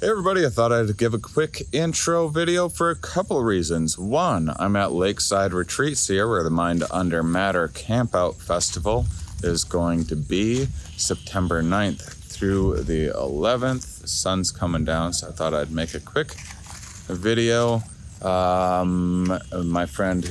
Hey everybody, I thought I'd give a quick intro video for a couple reasons. One, I'm at Lakeside Retreats here where the Mind Under Matter Campout Festival is going to be September 9th through the 11th. The sun's coming down, so I thought I'd make a quick video. Um, my friend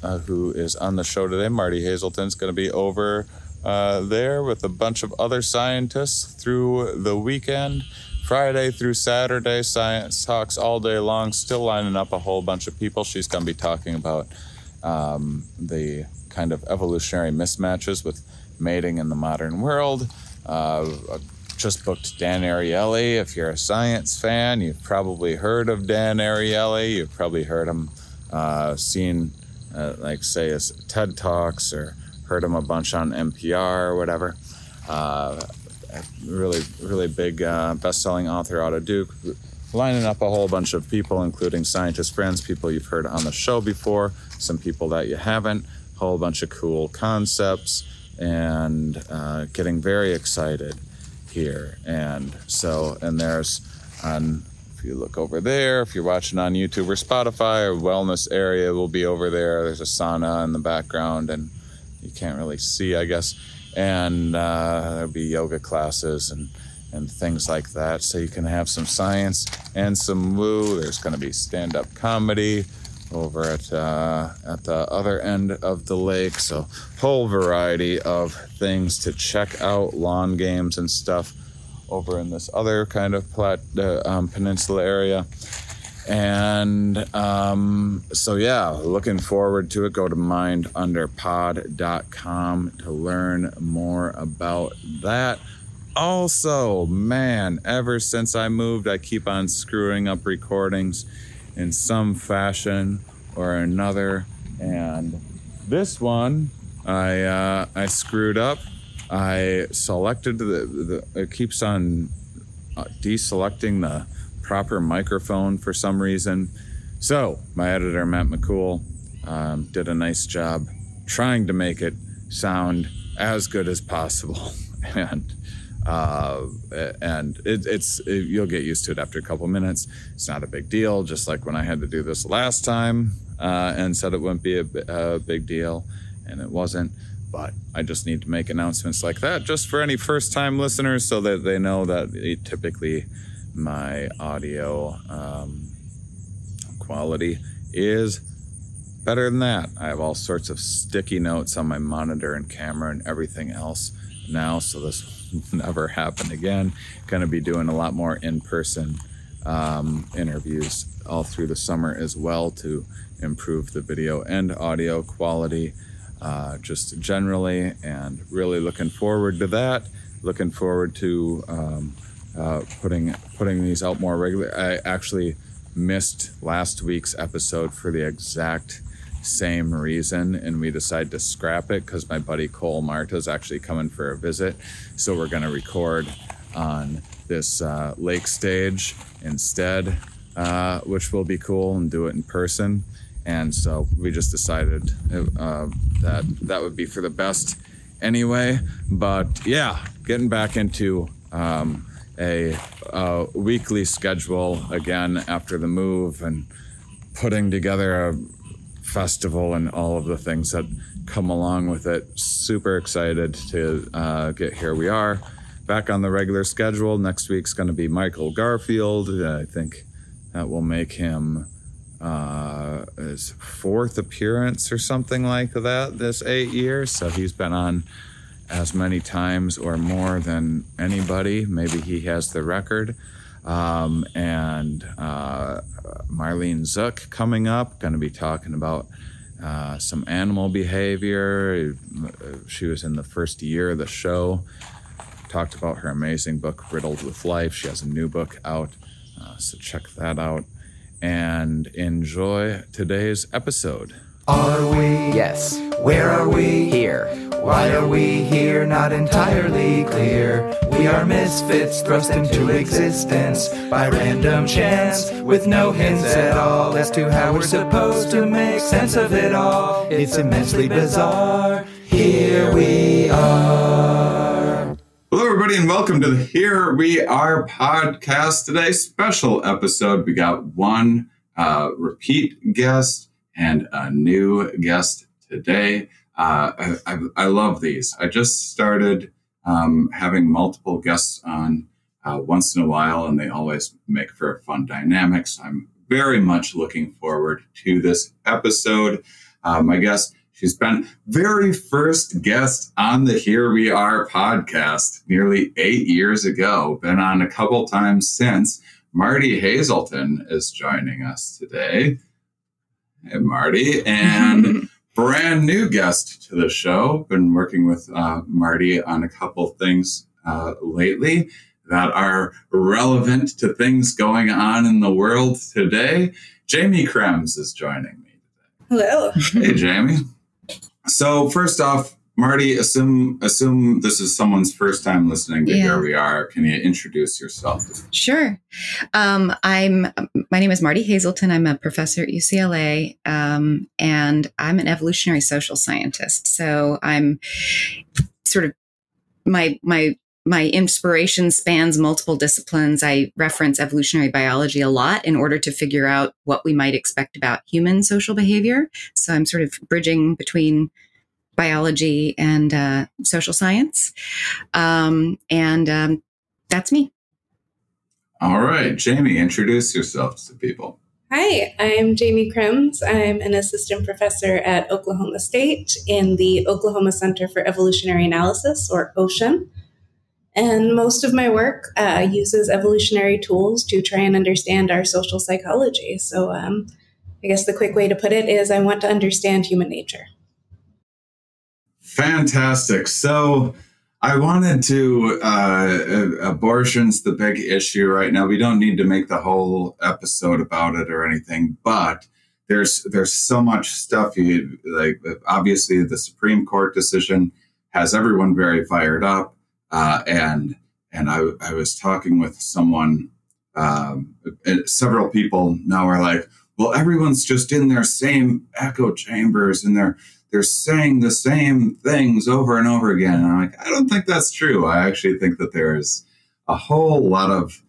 uh, who is on the show today, Martie Haselton's going to be over uh, there with a bunch of other scientists through the weekend. Friday through Saturday, science talks all day long, still lining up a whole bunch of people. She's going to be talking about um, the kind of evolutionary mismatches with mating in the modern world. Uh, just booked Dan Ariely. If you're a science fan, you've probably heard of Dan Ariely. You've probably heard him, uh, seen, uh, like, say, his TED Talks or heard him a bunch on NPR or whatever. Uh, really, really big uh, best-selling author out of Duke, lining up a whole bunch of people, including scientist friends, people you've heard on the show before, some people that you haven't, a whole bunch of cool concepts, and uh, getting very excited here. And so, and there's on if you look over there, if you're watching on YouTube or Spotify, or wellness area will be over there. There's a sauna in the background, and you can't really see, I guess and uh, there'll be yoga classes and and things like that. So you can have some science and some woo. There's going to be stand-up comedy over at uh, at the other end of the lake. So whole variety of things to check out, lawn games and stuff over in this other kind of plat- uh, um, peninsula area. And um, so, yeah, looking forward to it. Go to mindunderpod.com to learn more about that. Also, man, ever since I moved, I keep on screwing up recordings in some fashion or another. And this one, I uh, I screwed up. I selected the, the it keeps on uh, deselecting the proper microphone for some reason. So, my editor, Matt McCool, um, did a nice job trying to make it sound as good as possible. and uh, and it, it's it, you'll get used to it after a couple minutes. It's not a big deal. Just like when I had to do this last time uh, and said it wouldn't be a, a big deal, and it wasn't. But I just need to make announcements like that just for any first time listeners so that they know that it typically my audio um, quality is better than that. I have all sorts of sticky notes on my monitor and camera and everything else now, so this will never happen again. Going to be doing a lot more in person um, interviews all through the summer as well to improve the video and audio quality uh, just generally, and really looking forward to that. Looking forward to um, uh, putting putting these out more regularly. I actually missed last week's episode for the exact same reason, and we decided to scrap it because my buddy Cole Marta is actually coming for a visit. So we're going to record on this uh, lake stage instead, uh, which will be cool and do it in person. And so we just decided uh, that that would be for the best anyway. But yeah, getting back into um, a, a weekly schedule again after the move and putting together a festival and all of the things that come along with it. Super excited to uh, get here. We are back on the regular schedule. Next week's going to be Michael Garfield. I think that will make him uh, his fourth appearance or something like that this eight years. So he's been on as many times or more than anybody. Maybe he has the record. Um, and uh, Marlene Zuk coming up, going to be talking about uh, some animal behavior. She was in the first year of the show. Talked about her amazing book, Riddled with Life. She has a new book out, uh, so check that out and enjoy today's episode. Are we? Yes. Where are we? Here. Why are we here? Not entirely clear. We are misfits thrust into existence by random chance with no hints at all as to how we're supposed to make sense of it all. It's immensely bizarre. Here we are. Hello, everybody, and welcome to the Here We Are podcast today. Special episode. We got one uh, repeat guest and a new guest today. Uh, I, I, I, love these. I just started um, having multiple guests on uh, once in a while, and they always make for fun dynamics. I'm very much looking forward to this episode. Uh, my guest She's been very first guest on the Here We Are podcast nearly eight years ago. Been on a couple times since. Martie Haselton is joining us today. Hey, Martie. And brand new guest to the show. Been working with uh, Martie on a couple things uh, lately that are relevant to things going on in the world today. Jaimie Krems is joining me today. Hello. Hey, Jaimie. So first off, Martie, assume assume this is someone's first time listening to yeah. Here We Are. Can you introduce yourself? Sure. Um, I'm my name is Martie Haselton. I'm a professor at UCLA, um, and I'm an evolutionary social scientist. So I'm sort of my my my inspiration spans multiple disciplines. I reference evolutionary biology a lot in order to figure out what we might expect about human social behavior. So I'm sort of bridging between biology and uh, social science. Um, and um, that's me. All right, Jaimie, introduce yourself to people. Hi, I'm Jaimie Krems. I'm an assistant professor at Oklahoma State in the Oklahoma Center for Evolutionary Analysis, or OCEAN. And most of my work uh, uses evolutionary tools to try and understand our social psychology. So, um, I guess the quick way to put it is I want to understand human nature. Fantastic. So, I wanted to, uh, abortion's the big issue right now. We don't need to make the whole episode about it or anything, but there's there's so much stuff you like obviously the supreme court decision has everyone very fired up uh, and and I, I was talking with someone, um, several people now are like, well, everyone's just in their same echo chambers and they're they're saying the same things over and over again. And I'm like, I don't think that's true. I actually think that there's a whole lot of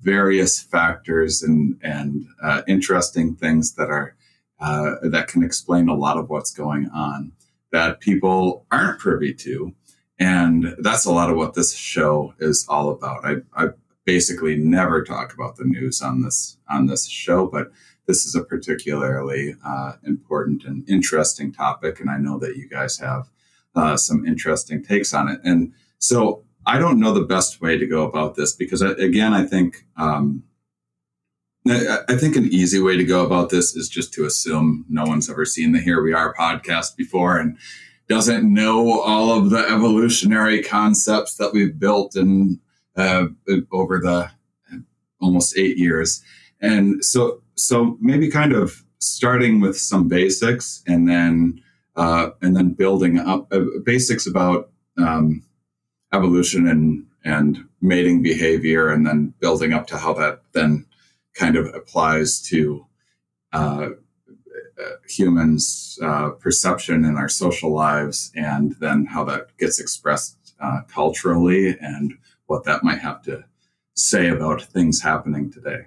various factors and and uh, interesting things that are uh, that can explain a lot of what's going on that people aren't privy to and that's a lot of what this show is all about. I, I basically never talk about the news on this on this show, but this is a particularly uh, important and interesting topic, and I know that you guys have uh, some interesting takes on it. And so I don't know the best way to go about this because, I, again, I think um, I think an easy way to go about this is just to assume no one's ever seen the Here We Are podcast before, and doesn't know all of the evolutionary concepts that we've built in uh, over the almost eight years. And so, so maybe kind of starting with some basics and then uh, and then building up uh, basics about um, evolution and and mating behavior, and then building up to how that then kind of applies to uh, humans' uh, perception in our social lives, and then how that gets expressed uh, culturally, and what that might have to say about things happening today.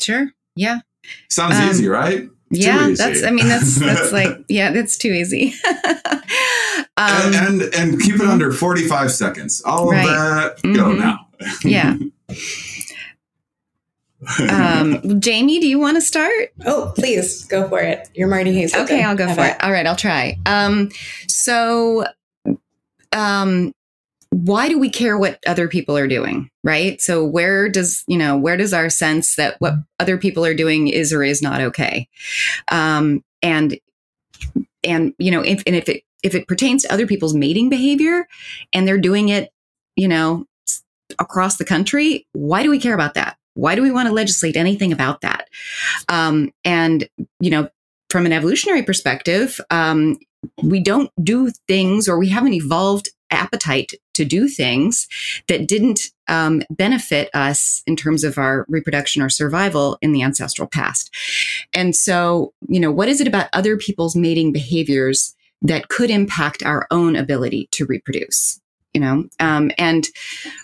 Sure. Yeah. Sounds um, easy, right? yeah, easy. that's. I mean, that's that's like yeah, that's too easy. um, and, and, and keep it under forty five seconds. All right. of that mm-hmm. go now. yeah. um, Jaimie, do you want to start? Oh, please go for it. You're Martie Hayes. Okay, I'll go for it. All right, I'll try. Um, so, um, why do we care what other people are doing? Right. So, where does you know where does our sense that what other people are doing is or is not okay? Um, and and you know if and if it if it pertains to other people's mating behavior and they're doing it, you know, across the country, why do we care about that? Why do we want to legislate anything about that? Um, and, you know, from an evolutionary perspective, um, we don't do things or we haven't evolved appetite to do things that didn't um, benefit us in terms of our reproduction or survival in the ancestral past. And so, you know, what is it about other people's mating behaviors that could impact our own ability to reproduce? you know, um, and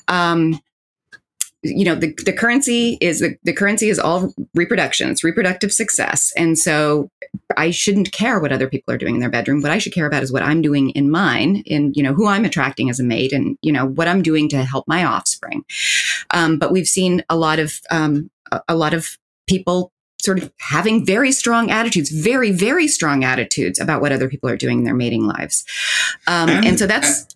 um, you know the, the currency is the, the currency is all reproduction it's reproductive success and so i shouldn't care what other people are doing in their bedroom what i should care about is what i'm doing in mine in you know who i'm attracting as a mate and you know what i'm doing to help my offspring um, but we've seen a lot of um, a, a lot of people sort of having very strong attitudes, very, very strong attitudes about what other people are doing in their mating lives. Um, and, and, so that's.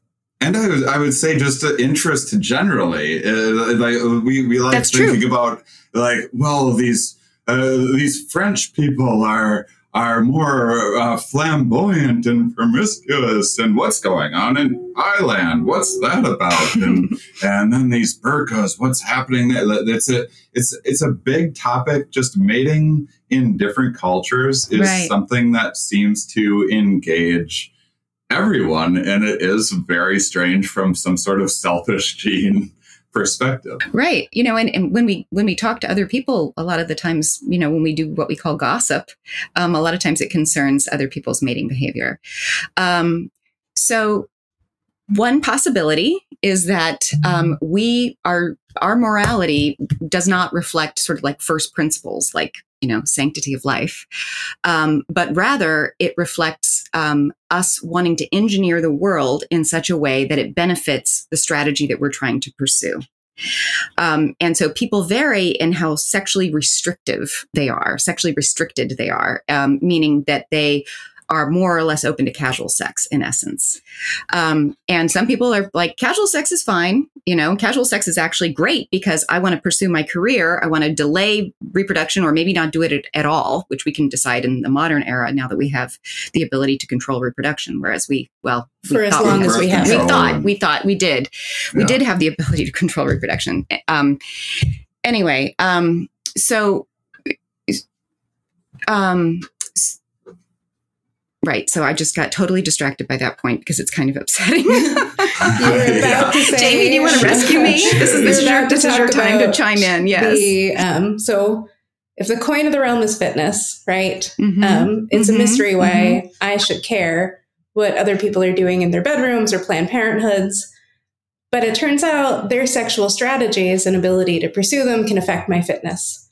And I would, I would say just interest generally. Uh, like we, we like that's thinking true. about like, well, these uh, these French people are are more uh, flamboyant and promiscuous and what's going on in Thailand? What's that about? and and then these burqas, what's happening there? It's a it's it's a big topic. Just mating in different cultures is right. something that seems to engage everyone, and it is very strange from some sort of selfish gene perspective. Right. You know and, and when we when we talk to other people a lot of the times you know when we do what we call gossip um, a lot of times it concerns other people's mating behavior. Um, so one possibility is that um, we are our morality does not reflect sort of like first principles like you know sanctity of life. Um, but rather it reflects um, us wanting to engineer the world in such a way that it benefits the strategy that we're trying to pursue. Um, and so people vary in how sexually restrictive they are sexually restricted they are um, meaning that they are more or less open to casual sex in essence. Um, and some people are like, casual sex is fine. You know, casual sex is actually great because I want to pursue my career. I want to delay reproduction or maybe not do it at, at, all, which we can decide in the modern era now that we have the ability to control reproduction. Whereas we, well, for as long we, as we have, we thought, we thought we did, yeah. we did have the ability to control reproduction. Um, anyway, um, so, um, Right. So I just got totally distracted by that point because it's kind of upsetting. yeah. Jaimie, do you want to rescue me? This is, this is your, this is your time to chime in. Yes. The, um, so if the coin of the realm is fitness, right? Mm-hmm. Um, it's mm-hmm. a mystery why mm-hmm. I should care what other people are doing in their bedrooms or Planned Parenthoods. But it turns out their sexual strategies and ability to pursue them can affect my fitness.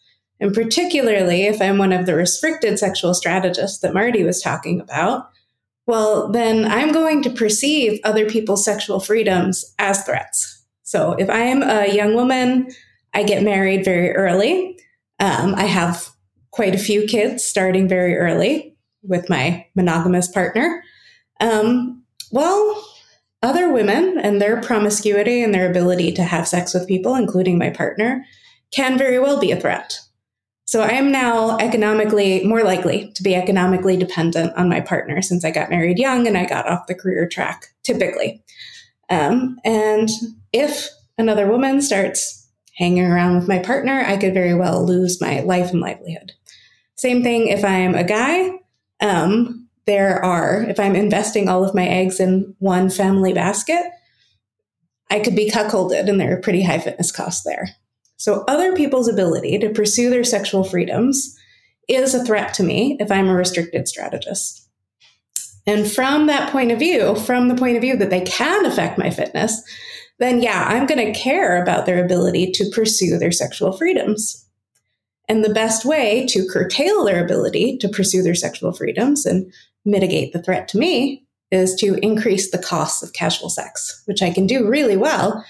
And particularly if I'm one of the restricted sexual strategists that Martie was talking about, well, then I'm going to perceive other people's sexual freedoms as threats. So if I am a young woman, I get married very early. Um, I have quite a few kids starting very early with my monogamous partner. Um, well, other women and their promiscuity and their ability to have sex with people, including my partner, can very well be a threat. So I am now economically more likely to be economically dependent on my partner since I got married young and I got off the career track typically. Um, and if another woman starts hanging around with my partner, I could very well lose my life and livelihood. Same thing if I'm a guy. Um, there are, if I'm investing all of my eggs in one family basket, I could be cuckolded and there are pretty high fitness costs there. So, other people's ability to pursue their sexual freedoms is a threat to me if I'm a restricted strategist. And from that point of view, from the point of view that they can affect my fitness, then yeah, I'm going to care about their ability to pursue their sexual freedoms. And the best way to curtail their ability to pursue their sexual freedoms and mitigate the threat to me is to increase the costs of casual sex, which I can do really well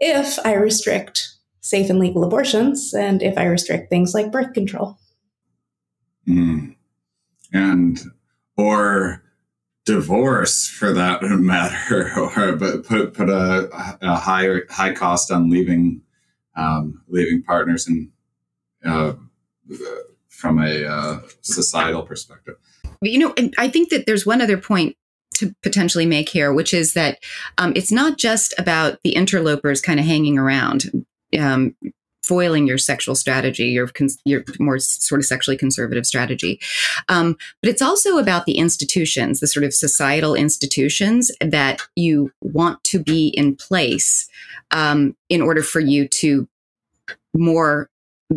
if I restrict safe and legal abortions and if I restrict things like birth control. Mm. And, or divorce for that matter, or but put, put a, a high, high cost on leaving, um, leaving partners and, uh, from a uh, societal perspective. You know, and I think that there's one other point to potentially make here, which is that um, it's not just about the interlopers kind of hanging around um, foiling your sexual strategy, your your more sort of sexually conservative strategy. Um, but it's also about the institutions, the sort of societal institutions that you want to be in place um, in order for you to more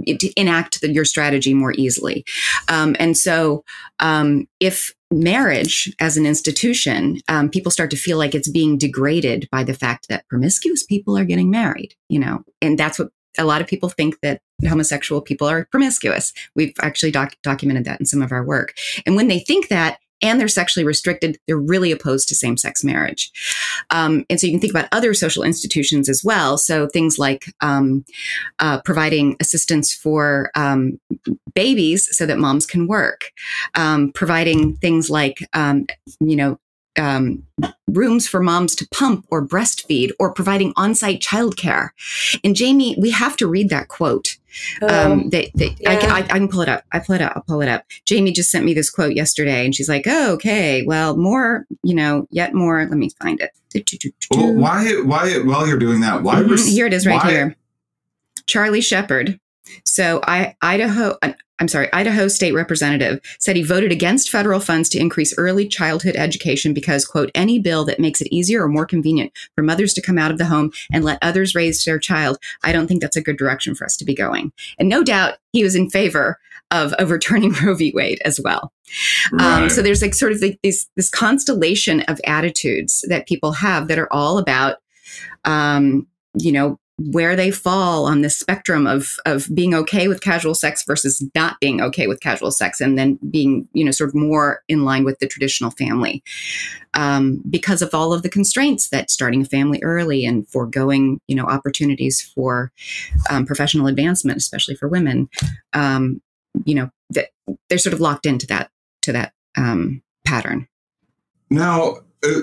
to enact the, your strategy more easily. Um, and so, um, if marriage as an institution, um, people start to feel like it's being degraded by the fact that promiscuous people are getting married, you know, and that's what a lot of people think that homosexual people are promiscuous. We've actually doc- documented that in some of our work. And when they think that, and they're sexually restricted, they're really opposed to same sex marriage. Um, and so you can think about other social institutions as well. So things like um, uh, providing assistance for um, babies so that moms can work, um, providing things like, um, you know, um, rooms for moms to pump or breastfeed or providing on-site childcare. And Jaimie, we have to read that quote. Oh, Um, that, that I, can, I, I can pull it up. I pull it up. I'll pull it up. Jaimie just sent me this quote yesterday, and she's like, "Oh, okay. Well, more. You know, yet more. Let me find it. Well, why? Why? While you're doing that, why? Mhm, res- here it is, right why- here. Charlie Shepherd. So I Idaho. I'm sorry, Idaho State Representative said he voted against federal funds to increase early childhood education because, quote, any bill that makes it easier or more convenient for mothers to come out of the home and let others raise their child, I don't think that's a good direction for us to be going. And no doubt he was in favor of overturning Roe v. Wade as well. Um, so there's like sort of this this constellation of attitudes that people have that are all about, um, you know, where they fall on the spectrum of of being okay with casual sex versus not being okay with casual sex, and then being you know sort of more in line with the traditional family, um, because of all of the constraints that starting a family early and foregoing you know opportunities for um, professional advancement, especially for women, um, you know that they're sort of locked into that to that um, pattern. Now, uh,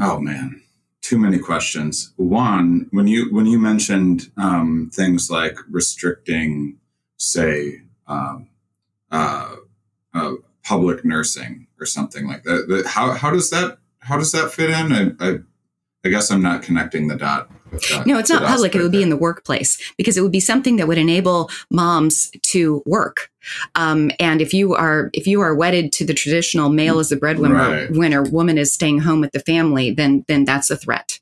oh man, too many questions. One, when you when you mentioned um, things like restricting, say, um, uh, uh, public nursing or something like that, how how does that how does that fit in? I I, I guess I'm not connecting the dot. With that- No, it's not public. It would be there. in the workplace because it would be something that would enable moms to work. Um, and if you are if you are wedded to the traditional male as the breadwinner, Right. winner, woman is staying home with the family, then then that's a threat.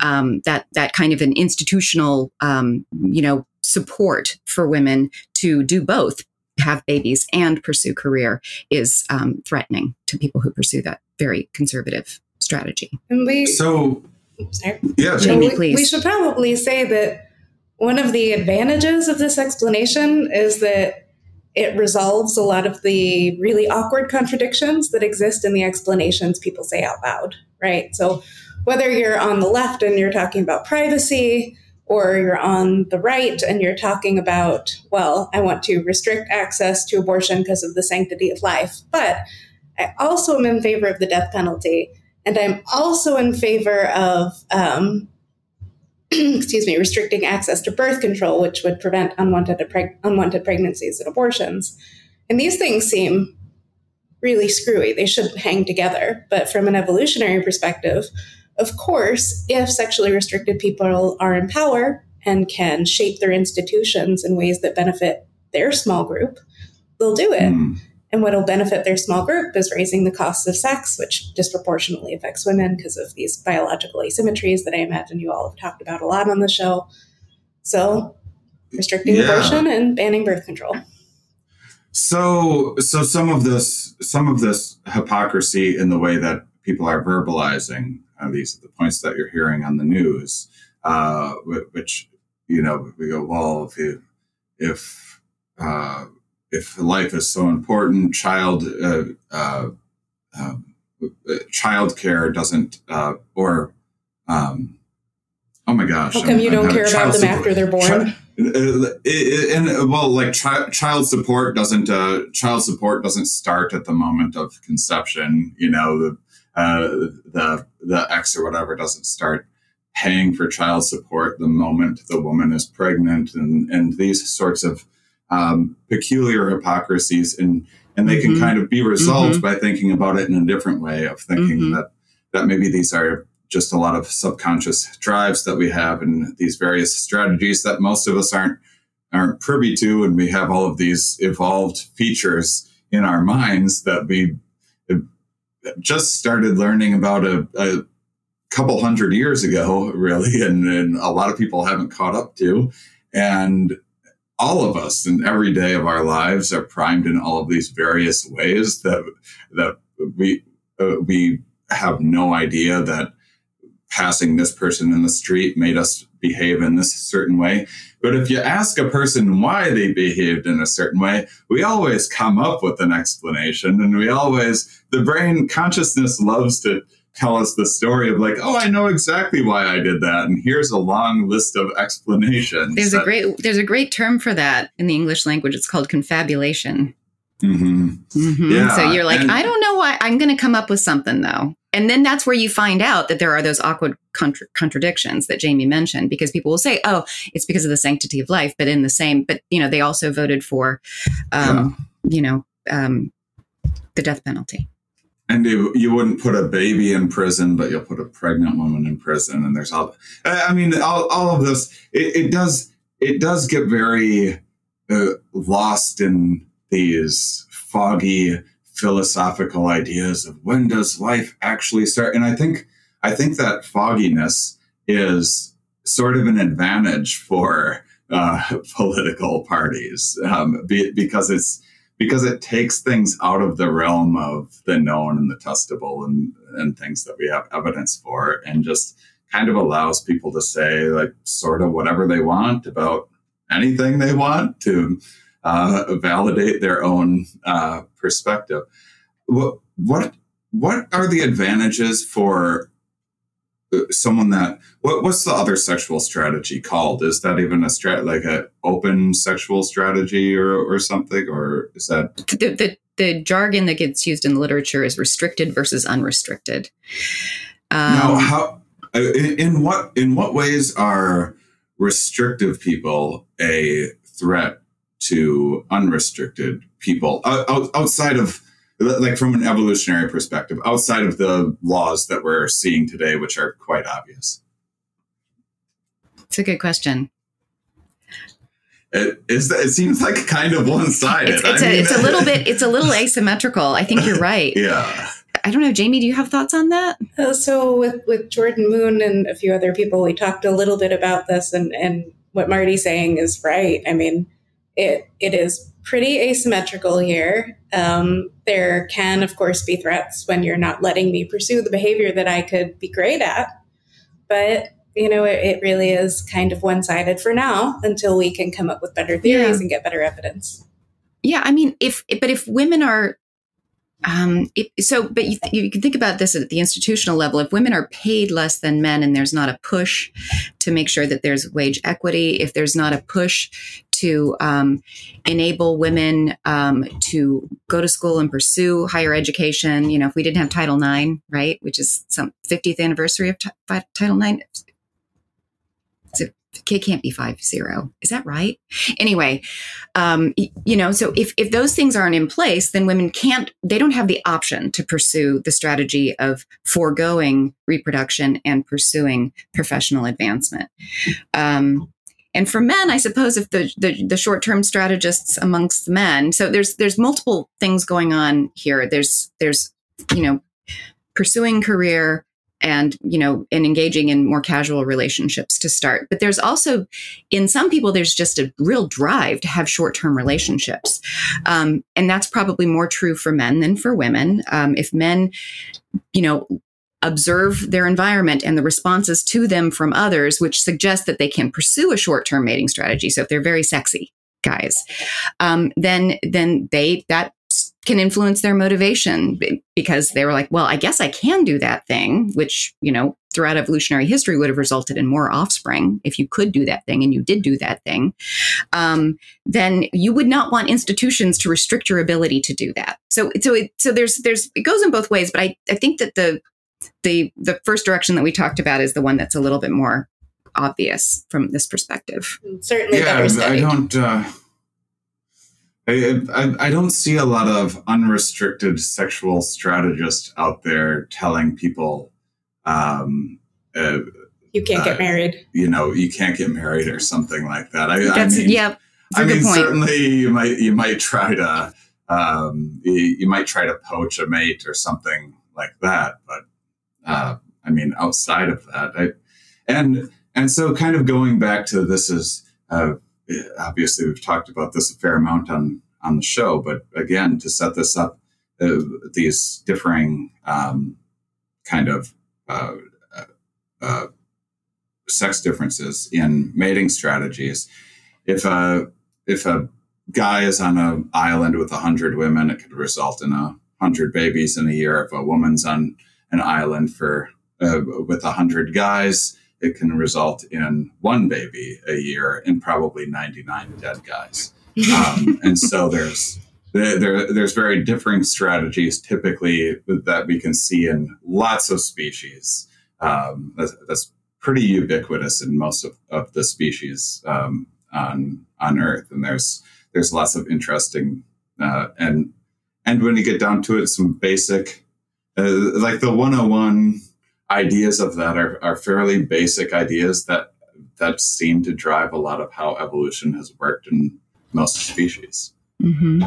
Um, that that kind of an institutional, um, you know, support for women to do both, have babies and pursue career, is um, threatening to people who pursue that very conservative strategy. And we, So sorry. yeah, Jaimie, we- please. We should probably say that one of the advantages of this explanation is that it resolves a lot of the really awkward contradictions that exist in the explanations people say out loud, right? So whether you're on the left and you're talking about privacy, or you're on the right and you're talking about, well, I want to restrict access to abortion because of the sanctity of life, but I also am in favor of the death penalty. And I'm also in favor of um, excuse me, restricting access to birth control, which would prevent unwanted, preg- unwanted pregnancies and abortions. And these things seem really screwy. They should hang together. But from an evolutionary perspective, of course, if sexually restricted people are in power and can shape their institutions in ways that benefit their small group, they'll do it. Hmm. And what will benefit their small group is raising the costs of sex, which disproportionately affects women because of these biological asymmetries that I imagine you all have talked about a lot on the show. So, restricting Yeah. abortion and banning birth control. So, so some of this, some of this hypocrisy in the way that people are verbalizing uh, these the points that you're hearing on the news, uh, which you know we go, well, if you, if uh, if life is so important, child uh, uh, um, child care doesn't, uh, or um, oh my gosh, How come I'm- you I'm don't care about them support- after they're born? Chi- uh, and uh, well, like chi- child support doesn't uh, child support doesn't start at the moment of conception. You know, the uh, the the ex or whatever doesn't start paying for child support the moment the woman is pregnant, and and these sorts of um, peculiar hypocrisies, and and they can Mhm. kind of be resolved by thinking about it in a different way of thinking Mhm. that that maybe these are just a lot of subconscious drives that we have and these various strategies that most of us aren't aren't privy to and we have all of these evolved features in our minds that we just started learning about a, a couple hundred years ago really and, and a lot of people haven't caught up to and all of us in every day of our lives are primed in all of these various ways that that we uh, we have no idea that passing this person in the street made us behave in this certain way. But if you ask a person why they behaved in a certain way, we always come up with an explanation. And we always, the brain consciousness loves to tell us the story of like, oh, I know exactly why I did that. And here's a long list of explanations. There's a great there's a great term for that in the English language. It's called confabulation. Mm-hmm. Mm-hmm. Yeah, so you're like, and- I don't know why. I'm going to come up with something though. And then that's where you find out that there are those awkward contra- contradictions that Jaimie mentioned because people will say, oh, it's because of the sanctity of life. But in the same, but, you know, they also voted for, um, you know, um, the death penalty. And you, you wouldn't put a baby in prison, but you'll put a pregnant woman in prison. And there's all, I mean, all, all of this, it, it does, it does get very uh, lost in these foggy philosophical ideas of when does life actually start. And I think, I think that fogginess is sort of an advantage for uh, political parties um, be, because it's, because it takes things out of the realm of the known and the testable and, and things that we have evidence for and just kind of allows people to say like sort of whatever they want about anything they want to uh, validate their own uh, perspective. What what what are the advantages for someone that what what's the other sexual strategy called is that even a strat like a open sexual strategy or or something or is that The, the, the jargon that gets used in literature is restricted versus unrestricted. Um, now how uh, in, in what in what ways are restrictive people a threat to unrestricted people out, out, outside of like from an evolutionary perspective outside of the laws that we're seeing today which are quite obvious it's a good question. it is it seems like kind of one-sided It's, it's, I a, mean- it's a little bit it's a little asymmetrical. I think you're right. yeah I don't know, Jaimie. Do you have thoughts on that? Uh, so with with Jordan Moon and a few other people, we talked a little bit about this, and and what Martie's saying is right. I mean, it it is pretty asymmetrical here. Um, there can, of course, be threats when you're not letting me pursue the behavior that I could be great at, but you know, it, it really is kind of one sided for now until we can come up with better theories Yeah. and get better evidence. Yeah, I mean, if but if women are, um, if, so but you, you can think about this at the institutional level. If women are paid less than men, and there's not a push to make sure that there's wage equity, if there's not a push to um, enable women um, to go to school and pursue higher education, you know, if we didn't have Title IX, right, which is some 50th anniversary of t- Title IX, K can't be five zero. Is that right? Anyway, um, you know, so if if those things aren't in place, then women can't. They don't have the option to pursue the strategy of foregoing reproduction and pursuing professional advancement. Um, and for men, I suppose if the the, the short term strategists amongst men, so there's there's multiple things going on here. There's there's you know pursuing career and you know and engaging in more casual relationships to start. But there's also in some people there's just a real drive to have short-term relationships. Um, and that's probably more true for men than for women. Um, if men you know observe their environment and the responses to them from others which suggests that they can pursue a short-term mating strategy so if they're very sexy guys um, then then they that can influence their motivation because they were like, well, I guess I can do that thing, which, you know, throughout evolutionary history would have resulted in more offspring if you could do that thing and you did do that thing. Um, then you would not want institutions to restrict your ability to do that. So, so, it, so there's, there's, it goes in both ways, but I, I think that the, the, the first direction that we talked about is the one that's a little bit more obvious from this perspective. Certainly yeah, better I don't. Uh, I, I I don't see a lot of unrestricted sexual strategists out there telling people, um, uh, you can't uh, get married. you know, you can't get married or something like that. I, I mean, yeah, that's a I good mean, point. certainly you might you might try to um, you, you might try to poach a mate or something like that, but uh, I mean, outside of that, I, and and so kind of going back to this is uh, obviously we've talked about this a fair amount on on the show, but again, to set this up, uh, these differing um, kind of uh, uh, uh, sex differences in mating strategies. If a if a guy is on an island with a hundred women, it could result in a hundred babies in a year. If a woman's on an island for uh, with a hundred guys, it can result in one baby a year and probably ninety nine dead guys. Um, and so there's there, there's very differing strategies typically that we can see in lots of species. Um, that's, that's, pretty ubiquitous in most of, of the species um, on on Earth, and there's there's lots of interesting uh, and and when you get down to it, some basic uh, like the 101 ideas of that are, are fairly basic ideas that that seem to drive a lot of how evolution has worked in most species. Mm-hmm.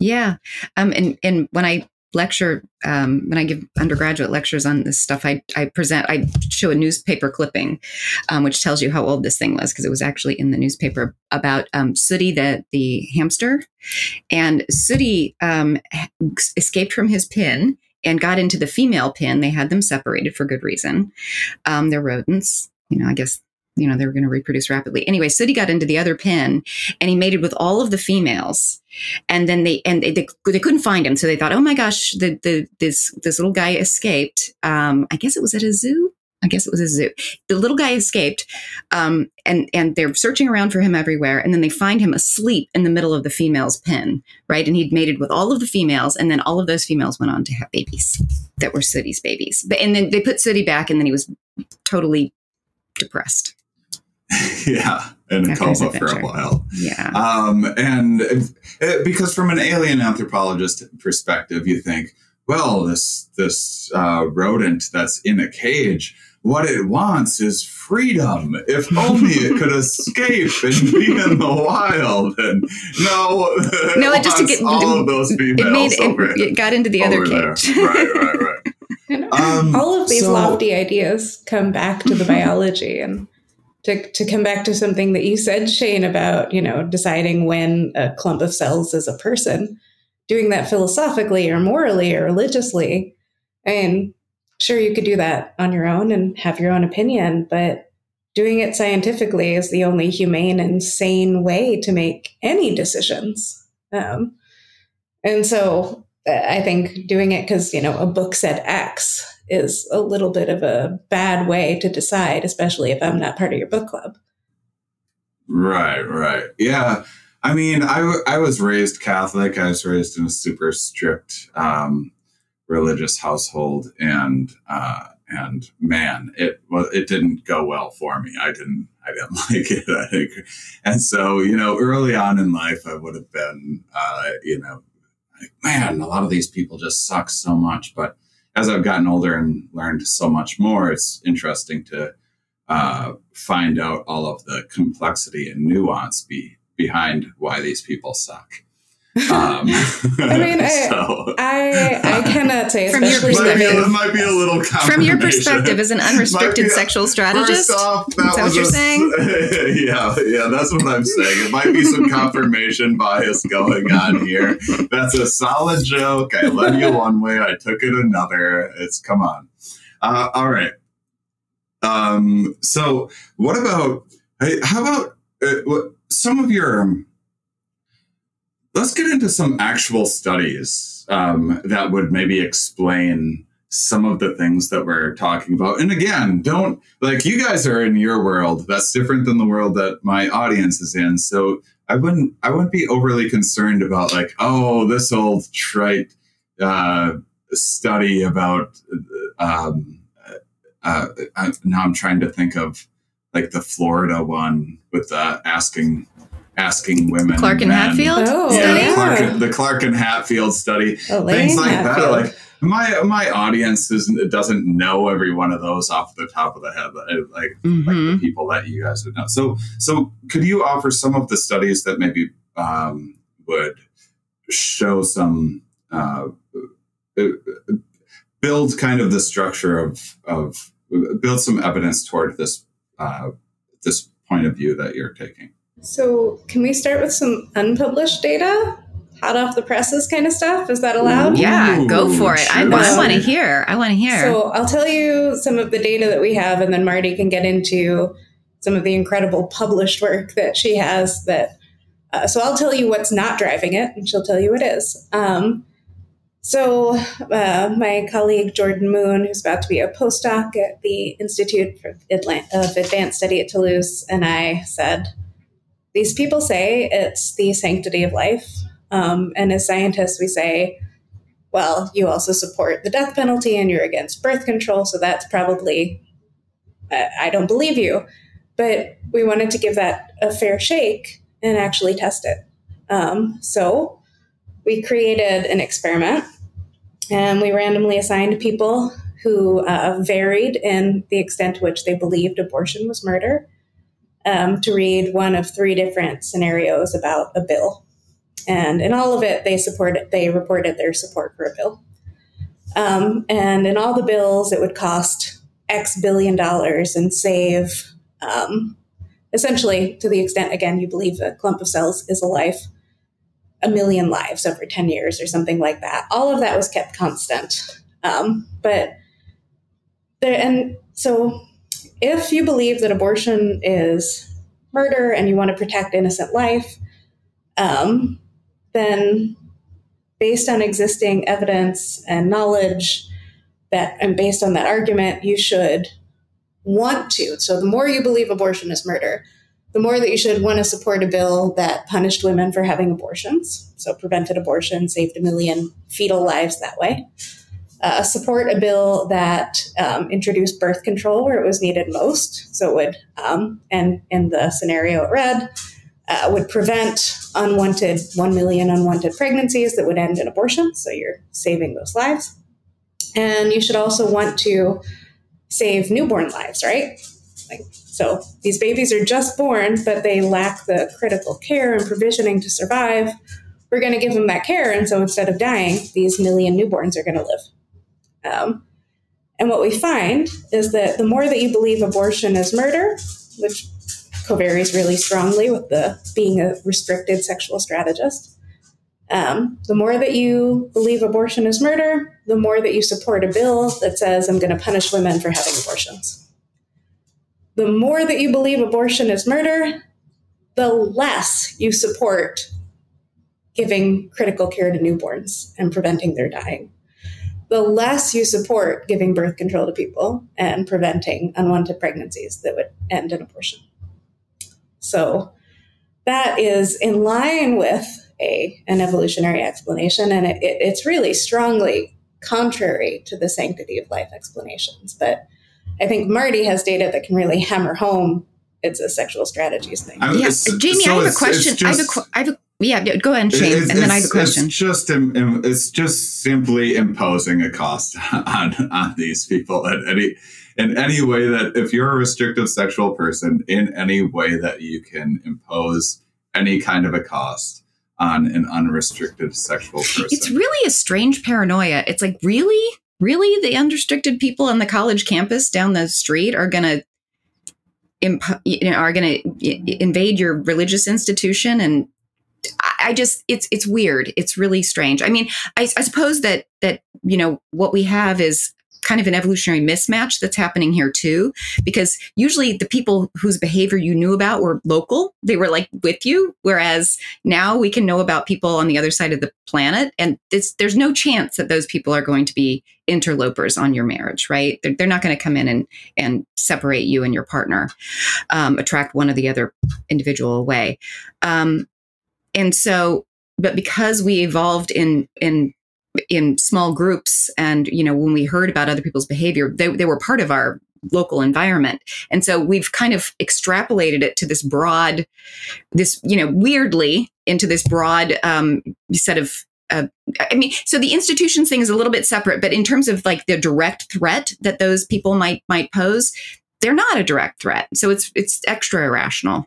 Yeah, um, and and when I lecture um, when I give undergraduate lectures on this stuff, I, I present, I show a newspaper clipping, um, which tells you how old this thing was because it was actually in the newspaper about um, Sooty, the the hamster, and Sooty um, escaped from his pen and got into the female pen. They had them separated for good reason. Um, they're rodents, you know. I guess you know they were going to reproduce rapidly. Anyway, Sooty got into the other pen and he mated with all of the females and then they and they, they couldn't find him so they thought oh my gosh the, the this this little guy escaped um, i guess it was at a zoo i guess it was a zoo. The little guy escaped um, and and they're searching around for him everywhere and then they find him asleep in the middle of the female's pen right? And he'd mated with all of the females and then all of those females went on to have babies that were Sooty's babies. But and then they put Sooty back and then he was totally depressed. Yeah, And in a coma for a while. Yeah. Um, and it, because from an alien anthropologist perspective, you think, well, this this uh, rodent that's in a cage, what it wants is freedom. If only it could escape and be in the wild. And no, no, it, just to get all of those females. It made it, it got into the other cage. right, right, right. Um, all of these so, lofty ideas come back to the biology and to, to come back to something that you said, Shane, about, you know, deciding when a clump of cells is a person, doing that philosophically or morally or religiously. And sure, you could do that on your own and have your own opinion, but doing it scientifically is the only humane and sane way to make any decisions. Um, and so uh, I think doing it because, you know, a book said X is a little bit of a bad way to decide, especially if I'm not part of your book club. Right, right. Yeah. I mean, I, I was raised Catholic. I was raised in a super strict um, religious household, and uh, and man, it well, it didn't go well for me. I didn't I didn't like it. I think, and so you know, early on in life, I would have been, uh, you know, like, man, a lot of these people just suck so much. But as I've gotten older and learned so much more, it's interesting to uh, find out all of the complexity and nuance be, behind why these people suck. Um, I mean, I, so, I, I cannot say from your perspective. It might be a little from your perspective as an unrestricted a, sexual strategist. Off, that, that what you're a, saying? yeah, yeah, that's what I'm saying. It might be some confirmation bias going on here. That's a solid joke. I led you one way, I took it another. It's come on. Uh, all right. Um, so, what about? How about uh, some of your um, let's get into some actual studies um, that would maybe explain some of the things that we're talking about. And again, don't like you guys are in your world. That's different than the world that my audience is in. So I wouldn't I wouldn't be overly concerned about like, oh, this old trite uh, study about. Um, uh, I, now I'm trying to think of like the Florida one with uh, asking asking women. Clark and men. Hatfield oh, yeah, yeah. Clark, the Clark and Hatfield study. Elaine things like Hatfield. that. Like my my audience doesn't doesn't know every one of those off the top of the head, like mm-hmm. like the mm-hmm. people that you guys would know. So so could you offer some of the studies that maybe um, would show some uh, build kind of the structure of of build some evidence toward this uh, this point of view that you're taking? So, can we start with some unpublished data? hot off the presses kind of stuff. Is that allowed? Yeah, go for it. I, sure. I want to hear. I want to hear. So I'll tell you some of the data that we have, and then Martie can get into some of the incredible published work that she has. That uh, so I'll tell you what's not driving it, and she'll tell you what is. Um, so uh, my colleague Jordan Moon, who's about to be a postdoc at the Institute for Atlant- of Advanced Study at Toulouse, and I said, these people say it's the sanctity of life, um, and as scientists, we say well, you also support the death penalty and you're against birth control, so that's probably, uh, I don't believe you. But we wanted to give that a fair shake and actually test it. Um, so we created an experiment and we randomly assigned people who uh, varied in the extent to which they believed abortion was murder um, to read one of three different scenarios about a bill. And in all of it they supported they reported their support for a bill. Um, and in all the bills it would cost x billion dollars and save um, essentially to the extent again you believe a clump of cells is a life a million lives over 10 years or something like that. All of that was kept constant. Um, but there and so if you believe that abortion is murder and you want to protect innocent life um, then based on existing evidence and knowledge that and based on that argument you should want to. So the more you believe abortion is murder the more that you should want to support a bill that punished women for having abortions. So prevented abortion saved a million fetal lives that way uh, support a bill that um, introduced birth control where it was needed most so it would um, and in the scenario it read uh, would prevent unwanted 1 million unwanted pregnancies that would end in abortion. So you're saving those lives. And you should also want to save newborn lives, right? Like, so these babies are just born, but they lack the critical care and provisioning to survive. We're going to give them that care. And so instead of dying, these million newborns are going to live. Um, and what we find is that the more that you believe abortion is murder, which co-varies really strongly with the being a restricted sexual strategist. Um, the more that you believe abortion is murder, the more that you support a bill that says I'm going to punish women for having abortions. The more that you believe abortion is murder, the less you support giving critical care to newborns and preventing their dying. The less you support giving birth control to people and preventing unwanted pregnancies that would end in abortion. So that is in line with a, an evolutionary explanation, and it, it, it's really strongly contrary to the sanctity of life explanations. But I think Martie has data that can really hammer home it's a sexual strategies thing. I- yeah, Jaimie, so I have a question. it's I have a, just- qu- I have a yeah, go ahead, Shane, It's- and then I have a question. It's just it's just simply imposing a cost on on these people in any in any way that if you're a restrictive sexual person, in any way that you can impose any kind of a cost on an unrestricted sexual person. It's really a strange paranoia. It's like, really? Really? The unrestricted people on the college campus down the street are going to imp- you know, are going to invade your religious institution and I- just it's it's weird. It's really strange. I mean, I, I suppose that that you know what we have is kind of an evolutionary mismatch that's happening here too because usually the people whose behavior you knew about were local they were like with you whereas now we can know about people on the other side of the planet and there's no chance that those people are going to be interlopers on your marriage right they're, they're not going to come in and and separate you and your partner um, attract one or the other individual away um, and so but because we evolved in in in small groups and you know when we heard about other people's behavior they, they were part of our local environment and so we've kind of extrapolated it to this broad this you know weirdly into this broad um, set of uh, I mean, so the institutions thing is a little bit separate, but in terms of like the direct threat that those people might might pose, they're not a direct threat. So it's it's extra irrational.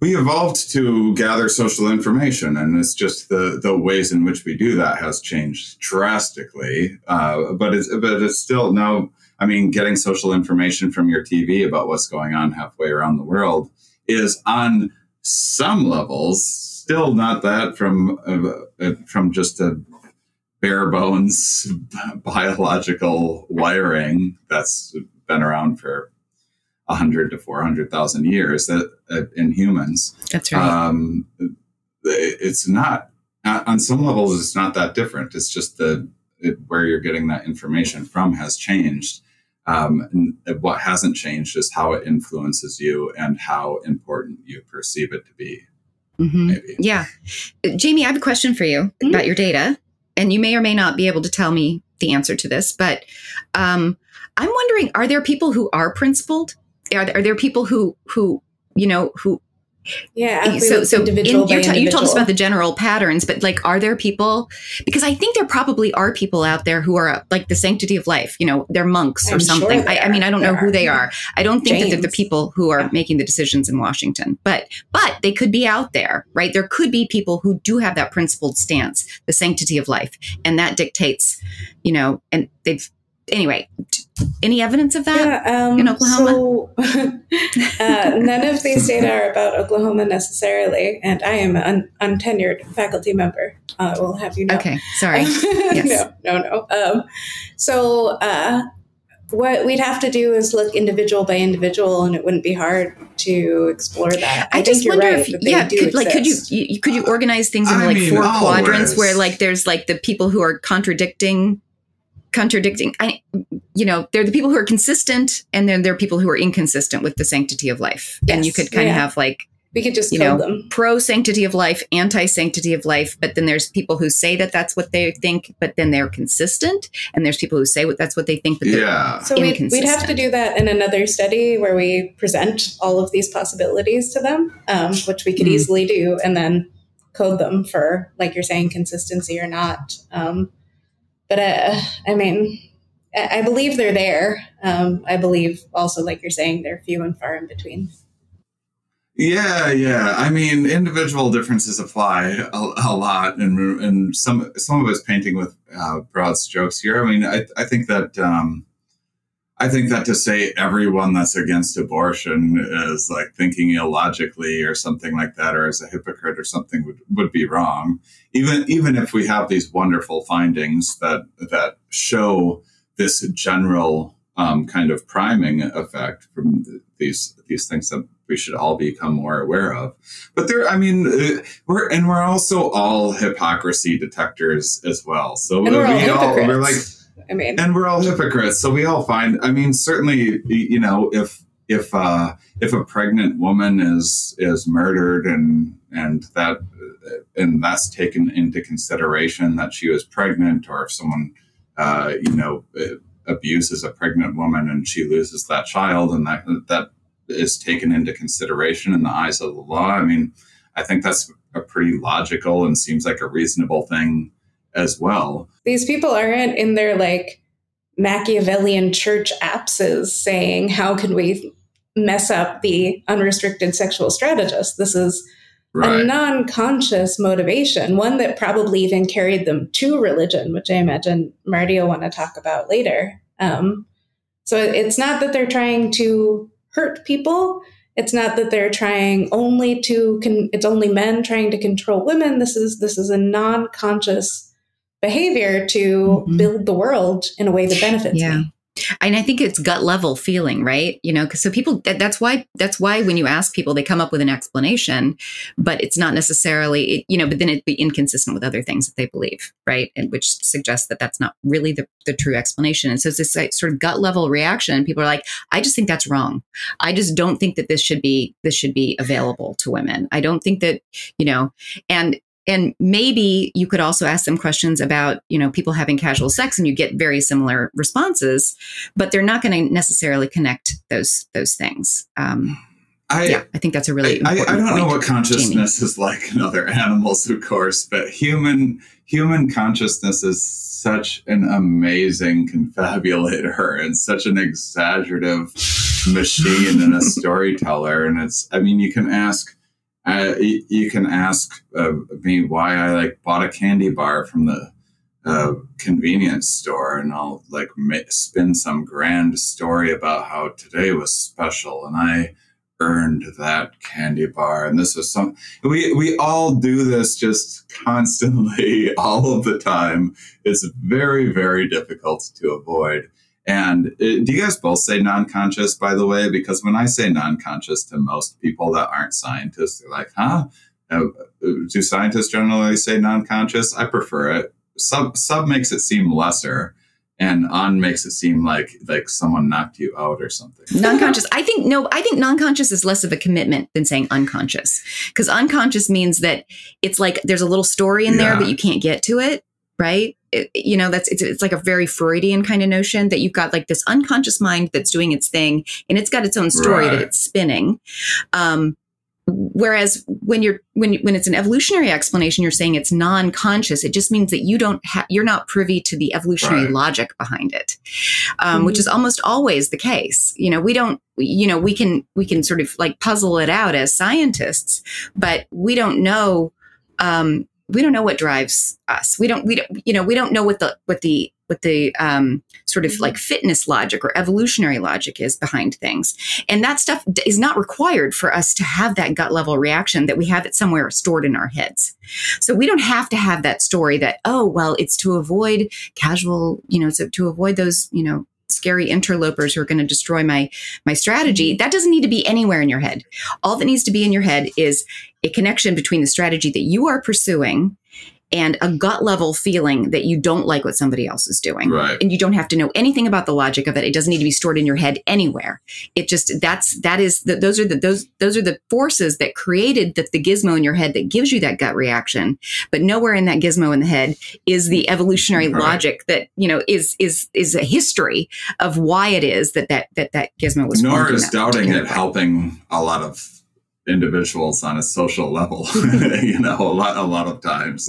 We evolved to gather social information and it's just the the ways in which we do that has changed drastically uh, but it's but it's still no. i mean getting social information from your tv about what's going on halfway around the world is on some levels still not that from uh, from just a bare bones biological wiring that's been around for 100 to 400,000 years that uh, in humans. That's right. Um, it's not on some levels it's not that different. It's just the it, where you're getting that information from has changed. Um, what hasn't changed is how it influences you and how important you perceive it to be. Mm-hmm. Yeah. Jaimie, I have a question for you mm-hmm. about your data, and you may or may not be able to tell me the answer to this, but um, I'm wondering are there people who are principled? Are, are there people who, who, you know, who yeah. So, so in, t- you told us about the general patterns, but like, are there people? Because I think there probably are people out there who are like the sanctity of life. You know, they're monks or I'm something. Sure I, I, mean, I don't there know who they are. I don't think James. that they're the people who are yeah. making the decisions in Washington, but but they could be out there, right? There could be people who do have that principled stance, the sanctity of life, and that dictates, you know, and they've anyway, any evidence of that yeah, um, in Oklahoma? So, uh, none of these data are about Oklahoma necessarily, and I am an untenured faculty member. Uh, we'll have you know. Okay, sorry. yes. No, no, no. Um, so, uh, what we'd have to do is look individual by individual, and it wouldn't be hard to explore that. I, I just wonder right, if yeah, could, like could you, you, could you organize things in like mean, four always. quadrants where like there's like the people who are contradicting contradicting. I, you know they're the people who are consistent and then there are people who are inconsistent with the sanctity of life. Yes, and you could kind yeah. of have like we could just you know them. pro sanctity of life anti sanctity of life but then there's people who say that that's what they think but then they're consistent. And there's people who say what that's what they think but yeah. So we'd, we'd, have to do that in another study where we present all of these possibilities to them um, which we could mm-hmm. easily do and then code them for like you're saying consistency or not. Um, but uh, I mean, I believe they're there. Um, I believe also, like you're saying, they're few and far in between. Yeah, yeah. I mean, individual differences apply a, a lot, and and some some of us painting with uh, broad strokes here. I mean, I I think that um, I think that to say everyone that's against abortion is like thinking illogically or something like that, or is a hypocrite or something would, would be wrong. Even even if we have these wonderful findings that that show this general um, kind of priming effect from these these things that we should all become more aware of. But there, I mean, uh, we're and we're also all hypocrisy detectors as well. So and we're we all, all we're like I mean, and we're all hypocrites, so we all find. I mean, certainly, you know, if if uh, if a pregnant woman is is murdered and and that and that's taken into consideration that she was pregnant, or if someone uh, you know abuses a pregnant woman and she loses that child, and that that is taken into consideration in the eyes of the law. I mean, I think that's a pretty logical and seems like a reasonable thing as well. These people aren't in their like Machiavellian church apses saying, how can we mess up the unrestricted sexual strategist? This is right. a non conscious motivation, one that probably even carried them to religion, which I imagine Martie will want to talk about later. Um, so it's not that they're trying to hurt people. It's not that they're trying only to. Con- it's only men trying to control women. This is this is a non-conscious behavior to mm-hmm. build the world in a way that benefits yeah. me. And i think it's gut level feeling right? You know because so people that, that's why that's why when you ask people they come up with an explanation but it's not necessarily you know but then it'd be inconsistent with other things that they believe right? And which suggests that that's not really the, the true explanation. And so it's this like, sort of gut level reaction people are like i just think that's wrong. I just don't think that this should be this should be available to women. I don't think that you know and and maybe you could also ask them questions about you know people having casual sex and you get very similar responses but they're not going to necessarily connect those those things um, I, yeah, I think that's a really I, I, don't know what consciousness Jaimie. is like in other animals, of course, but human human consciousness is such an amazing confabulator and such an exaggerative machine and a storyteller. And it's, I mean, you can ask uh, you, can ask uh, me why I like bought a candy bar from the uh, convenience store, and I'll like spin some grand story about how today was special, and I earned that candy bar. And this was some, we, we all do this just constantly, all of the time. It's very, very difficult to avoid. And it, do you guys both say non conscious, by the way? Because when I say non conscious to most people that aren't scientists, they're like, huh? Uh, do scientists generally say non conscious? I prefer it. Sub, sub makes it seem lesser and on makes it seem like like someone knocked you out or something non-conscious i think no i think non-conscious is less of a commitment than saying unconscious because unconscious means that it's like there's a little story in yeah. there but you can't get to it right it, you know that's it's, it's like a very freudian kind of notion that you've got like this unconscious mind that's doing its thing and it's got its own story right. that it's spinning um whereas when you're when when it's an evolutionary explanation you're saying it's non-conscious it just means that you don't have you're not privy to the evolutionary right. logic behind it um, mm-hmm. which is almost always the case you know we don't you know we can we can sort of like puzzle it out as scientists but we don't know um, we don't know what drives us we don't we don't you know we don't know what the what the what the um, sort of like fitness logic or evolutionary logic is behind things. And that stuff is not required for us to have that gut level reaction that we have it somewhere stored in our heads. So we don't have to have that story that, oh, well, it's to avoid casual, you know, to, to avoid those, you know, scary interlopers who are going to destroy my my strategy that doesn't need to be anywhere in your head all that needs to be in your head is a connection between the strategy that you are pursuing and a gut level feeling that you don't like what somebody else is doing. Right. And you don't have to know anything about the logic of it. It doesn't need to be stored in your head anywhere. It just that's that is those are the those those are the forces that created the, the gizmo in your head that gives you that gut reaction. But nowhere in that gizmo in the head is the evolutionary right. logic that you know is is is a history of why it is that that that that gizmo was. Nor is doubting it helping a lot of individuals on a social level, you know, a lot, a lot of times.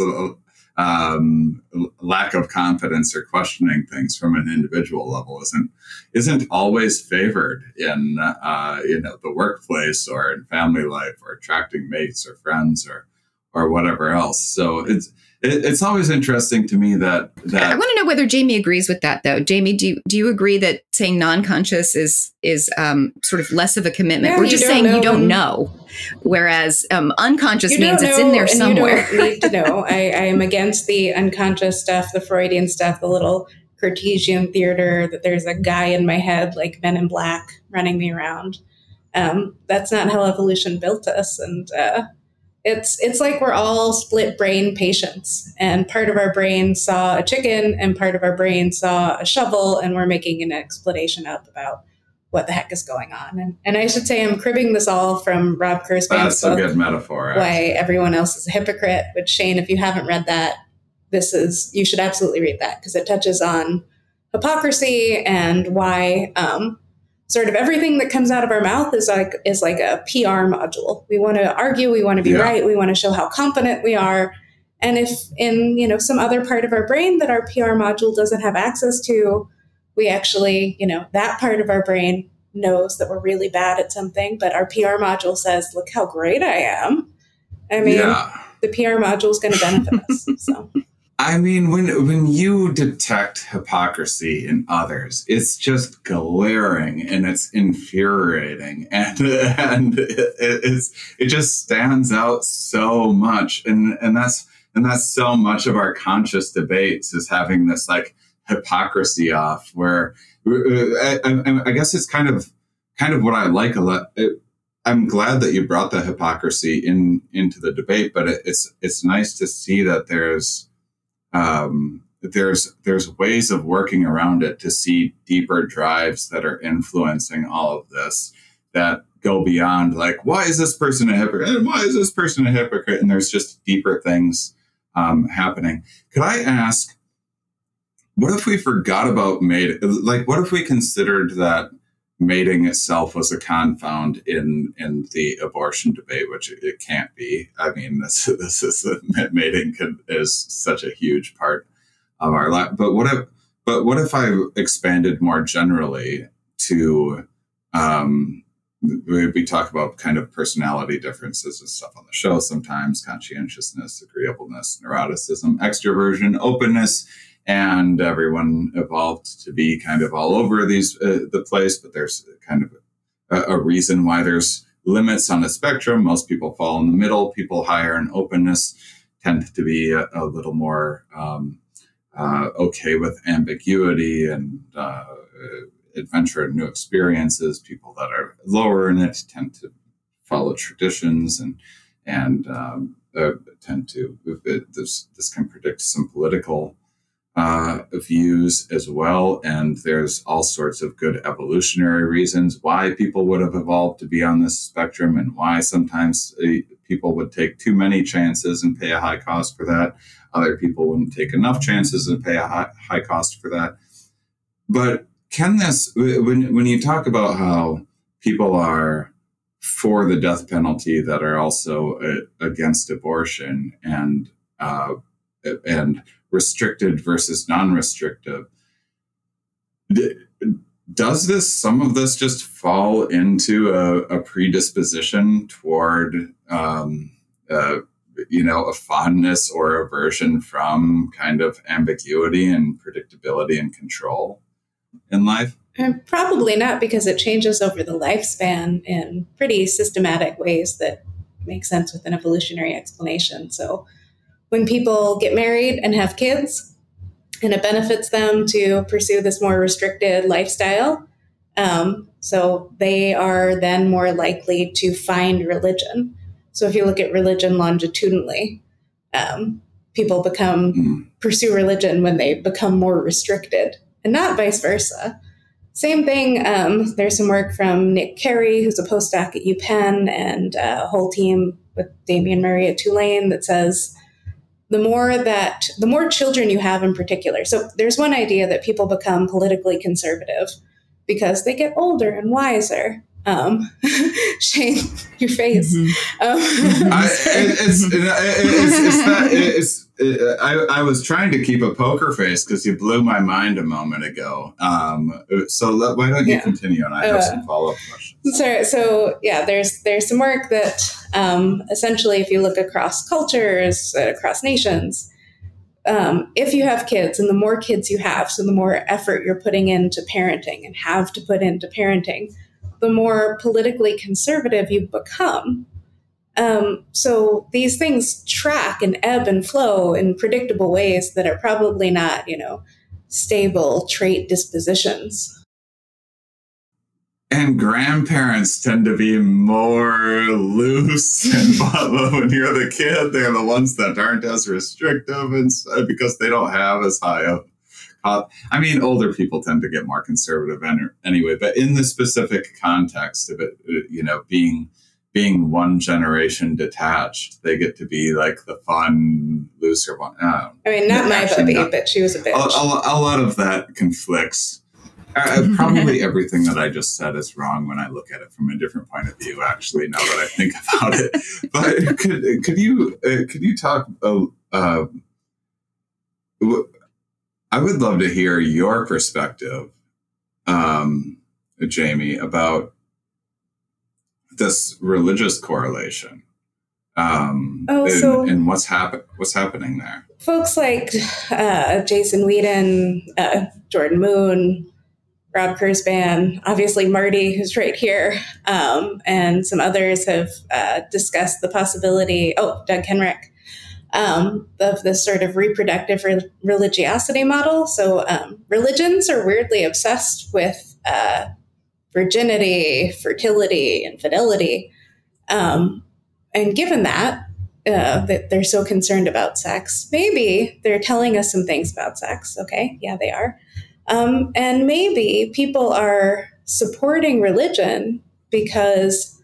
Um, lack of confidence or questioning things from an individual level isn't isn't always favored in uh, you know the workplace or in family life or attracting mates or friends or or whatever else. So it's it, it's always interesting to me that that I want to know whether Jaimie agrees with that though. Jaimie, do you, do you agree that saying non-conscious is is um, sort of less of a commitment? Yeah, We're just saying you don't know, whereas um, unconscious means it's in there somewhere. You don't need to know. I, I am against the unconscious stuff, the Freudian stuff, the little Cartesian theater that there's a guy in my head like Men in Black running me around. Um, that's not how evolution built us, and uh, it's it's like we're all split brain patients and part of our brain saw a chicken and part of our brain saw a shovel and we're making an explanation up about what the heck is going on and, and i should say i'm cribbing this all from rob kurzban's that's book, a good metaphor actually. why everyone else is a hypocrite which shane if you haven't read that this is you should absolutely read that because it touches on hypocrisy and why um, sort of everything that comes out of our mouth is like is like a PR module. We want to argue, we want to be yeah. right, we want to show how confident we are. And if in, you know, some other part of our brain that our PR module doesn't have access to, we actually, you know, that part of our brain knows that we're really bad at something, but our PR module says, "Look how great I am." I mean, yeah. the PR module is going to benefit us. So I mean, when when you detect hypocrisy in others, it's just glaring and it's infuriating, and and it, it's it just stands out so much, and and that's and that's so much of our conscious debates is having this like hypocrisy off, where uh, uh, I, I, I guess it's kind of kind of what I like a lot. It, I'm glad that you brought the hypocrisy in into the debate, but it, it's it's nice to see that there's um, there's there's ways of working around it to see deeper drives that are influencing all of this that go beyond like why is this person a hypocrite? And why is this person a hypocrite? And there's just deeper things um, happening. Could i ask what if we forgot about made like what if we considered that mating itself was a confound in in the abortion debate, which it can't be. I mean, this this is mating can, is such a huge part of our life. But what if but what if I expanded more generally to um, we talk about kind of personality differences and stuff on the show sometimes conscientiousness agreeableness neuroticism extroversion openness and everyone evolved to be kind of all over these uh, the place but there's kind of a, a, reason why there's limits on the spectrum. Most people fall in the middle. People higher in openness tend to be a, a little more um, uh, okay with ambiguity and uh, adventure and new experiences. People that are lower in it tend to follow traditions and and um, uh, tend to this this can predict some political uh, views as well. And there's all sorts of good evolutionary reasons why people would have evolved to be on this spectrum and why sometimes uh, people would take too many chances and pay a high cost for that. Other people wouldn't take enough chances and pay a high, high cost for that. But can this, when, when you talk about how people are for the death penalty that are also uh, against abortion and, uh, and restricted versus non-restrictive. Does this some of this just fall into a, a predisposition toward um, uh, you know a fondness or aversion from kind of ambiguity and predictability and control in life? And uh, probably not because it changes over the lifespan in pretty systematic ways that make sense with an evolutionary explanation. So when people get married and have kids, and it benefits them to pursue this more restricted lifestyle. Um, so they are then more likely to find religion. So if you look at religion longitudinally, um, people become mm. pursue religion when they become more restricted, and not vice versa. Same thing. Um, there's some work from Nick Kerry, who's a postdoc at UPenn, and a whole team with Damian Murray at Tulane that says the more that the more children you have in particular. So there's one idea that people become politically conservative because they get older and wiser. Um, Shane, your face. Mm-hmm. Um, I, it's, it's, it's, that, it's, I, I was trying to keep a poker face because you blew my mind a moment ago. Um, so let, why don't you yeah. continue? And I have uh, some follow up questions. So, so yeah, there's there's some work that um, essentially, if you look across cultures, uh, across nations, um, if you have kids, and the more kids you have, so the more effort you're putting into parenting and have to put into parenting, the more politically conservative you become. Um, so these things track and ebb and flow in predictable ways that are probably not, you know, stable trait dispositions. And grandparents tend to be more loose, and when you're the kid, they're the ones that aren't as restrictive, and because they don't have as high of I mean, older people tend to get more conservative anyway, but in the specific context of it, you know, being being one generation detached, they get to be like the fun, looser one. I mean, not my baby, but she was a bitch. A, a, a lot of that conflicts. Uh, uh probably everything that I just said is wrong when I look at it from a different point of view. Actually, now that I think about it, but could could you uh, could you talk? Uh, uh I would love to hear your perspective, um, Jaimie, about this religious correlation. Um, oh, and, so and what's happen what's happening there? Folks like uh, Jason Weeden, uh, Jordan Moon, Rob Kurzban, obviously Martie, who's right here, um, and some others have uh, discussed the possibility. Oh, Doug Kenrick um, of this sort of reproductive re- religiosity model. So um, religions are weirdly obsessed with uh, virginity, fertility, and fidelity. Um, and given that, uh, that they're so concerned about sex, maybe they're telling us some things about sex. Okay, yeah, they are. Um, and maybe people are supporting religion because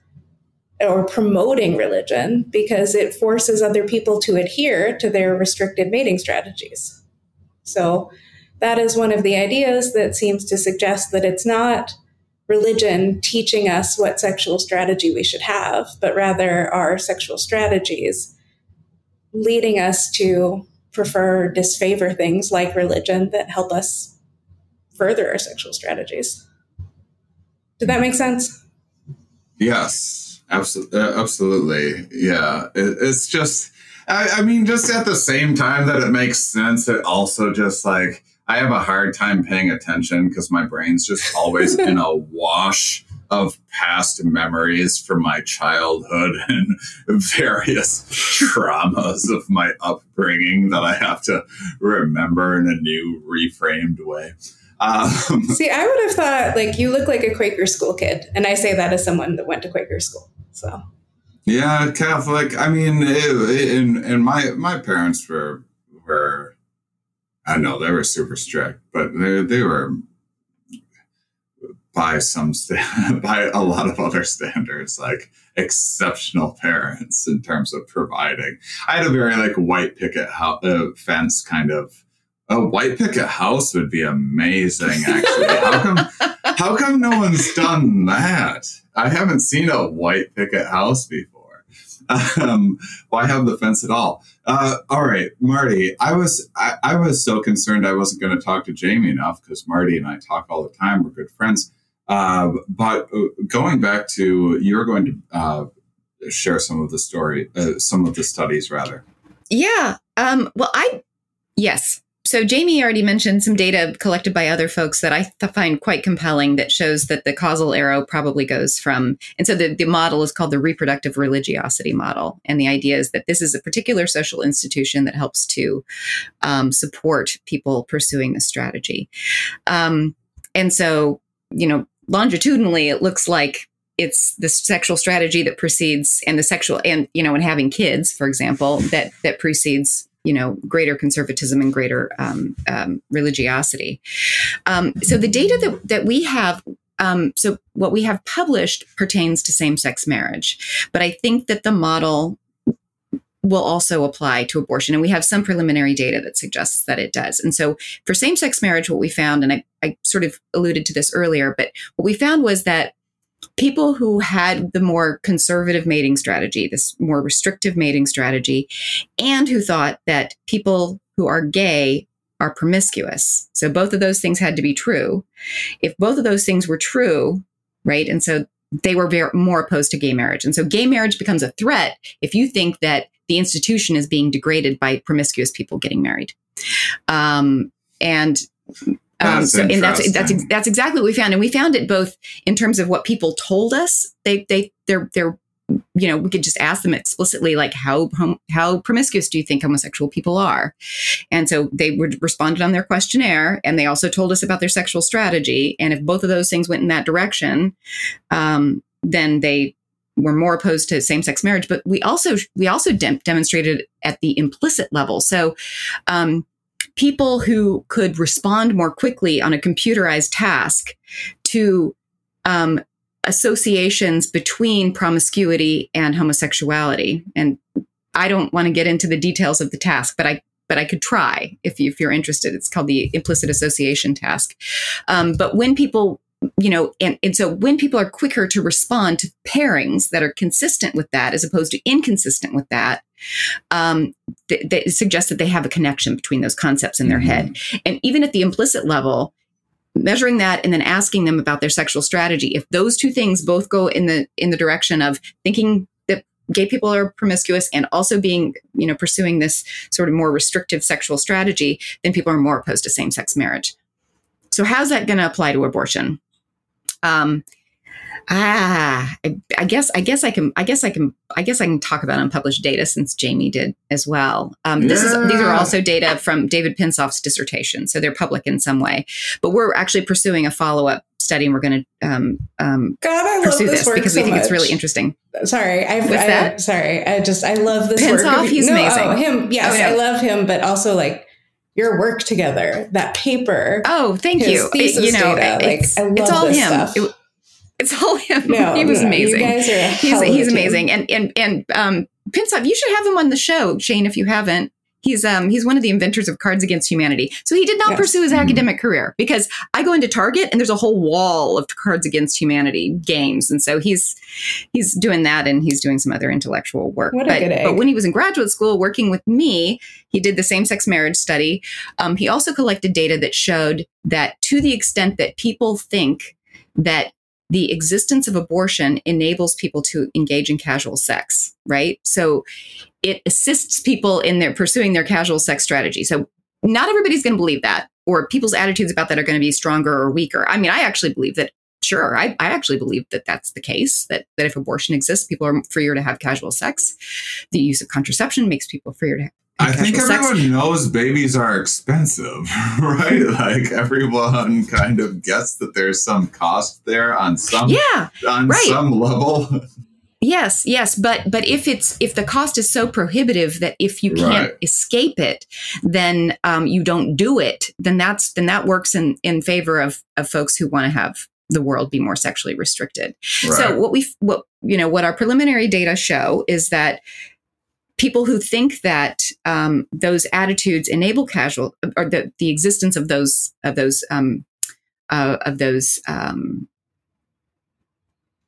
or promoting religion because it forces other people to adhere to their restricted mating strategies. So, that is one of the ideas that seems to suggest that it's not religion teaching us what sexual strategy we should have, but rather our sexual strategies leading us to prefer, disfavor things like religion that help us further our sexual strategies. Did that make sense? Yes. Absolutely, uh, absolutely, yeah. It, it's just, I, I mean, just at the same time that it makes sense, it also just like I have a hard time paying attention because my brain's just always in a wash of past memories from my childhood and various traumas of my upbringing that I have to remember in a new, reframed way. Um, See, I would have thought like you look like a Quaker school kid, and I say that as someone that went to Quaker school. So yeah, Catholic. I mean, it, and and my my parents were were, I know they were super strict, but they they were by some st- by a lot of other standards like exceptional parents in terms of providing. I had a very like white picket ho- uh, fence kind of. A white picket house would be amazing. Actually, how come? How come no one's done that? I haven't seen a white picket house before. Um, why have the fence at all? Uh, all right, Martie. I was I, I was so concerned I wasn't going to talk to Jaimie enough because Martie and I talk all the time. We're good friends. Uh, but uh, going back to you're going to uh, share some of the story, uh, some of the studies, rather. Yeah. Um, well, I yes. So Jaimie already mentioned some data collected by other folks that I th- find quite compelling that shows that the causal arrow probably goes from, and so the, the model is called the reproductive religiosity model. And the idea is that this is a particular social institution that helps to um, support people pursuing the strategy. Um, and so, you know, longitudinally, it looks like it's the sexual strategy that precedes and the sexual and you know and having kids for example that that precedes you know greater conservatism and greater um, um, religiosity. Um, so the data that, that we have um, so what we have published pertains to same-sex marriage but i think that the model will also apply to abortion and we have some preliminary data that suggests that it does. And so for same-sex marriage what we found and i, I sort of alluded to this earlier but what we found was that people who had the more conservative mating strategy, this more restrictive mating strategy, and who thought that people who are gay are promiscuous. So both of those things had to be true. If both of those things were true, right? And so they were very, more opposed to gay marriage. And so gay marriage becomes a threat if you think that the institution is being degraded by promiscuous people getting married. Um, and um, so, and that's that's that's exactly what we found, and we found it both in terms of what people told us. They they they're they're you know we could just ask them explicitly like how how promiscuous do you think homosexual people are and so they would responded on their questionnaire and they also told us about their sexual strategy and if both of those things went in that direction um, then they were more opposed to same-sex marriage but we also we also de- demonstrated at the implicit level so um, people who could respond more quickly on a computerized task to um, associations between promiscuity and homosexuality. And I don't want to get into the details of the task, but I but I could try if, you, if you're interested. It's called the implicit association task. Um, but when people you know, and, and so when people are quicker to respond to pairings that are consistent with that as opposed to inconsistent with that, um, th- that suggests that they have a connection between those concepts in their mm-hmm. head. And even at the implicit level, measuring that and then asking them about their sexual strategy, if those two things both go in the in the direction of thinking that gay people are promiscuous and also being, you know, pursuing this sort of more restrictive sexual strategy, then people are more opposed to same-sex marriage. So how's that going to apply to abortion? Um, ah, I, I, guess I guess I can I guess I can I guess I can talk about unpublished data since Jaimie did as well. Um, this yeah. is these are also data from David Pinsof's dissertation, so they're public in some way. But we're actually pursuing a follow up study, and we're going to um, um, God, I pursue this, this because so we think much. it's really interesting. Sorry, I've, What's I, that? Sorry, I just I love this Pinsof, work. He's no, amazing. Oh, him, yes, oh, I love him, but also like your work together, that paper. Oh, thank you. It, you know, data, it's, like, it's all him. It, it's all him. No, he was no, amazing. You guys are he's he's amazing. And and and um Pinsof, you should have him on the show, Shane, if you haven't. He's um he's one of the inventors of Cards Against Humanity. So he did not yes. pursue his mm-hmm. academic career because I go into Target and there's a whole wall of Cards Against Humanity games, and so he's he's doing that and he's doing some other intellectual work. What but, a good egg. but when he was in graduate school working with me, he did the same sex marriage study. Um, he also collected data that showed that to the extent that people think that the existence of abortion enables people to engage in casual sex, right? So it assists people in their pursuing their casual sex strategy. So not everybody's going to believe that, or people's attitudes about that are going to be stronger or weaker. I mean, I actually believe that sure, I, I actually believe that that's the case. That that if abortion exists, people are freer to have casual sex. The use of contraception makes people freer to. I think casual sex. everyone knows babies are expensive, right? like everyone kind of gets that there's some cost there on some Yeah, on right. some level. Yes, yes, but but if it's if the cost is so prohibitive that if you can't Right. escape it, then um, you don't do it. Then that's then that works in in favor of of folks who want to have the world be more sexually restricted. So what we what you know what our preliminary data show is that people who think that um, those attitudes enable casual or the the existence of those of those um, uh, of those um,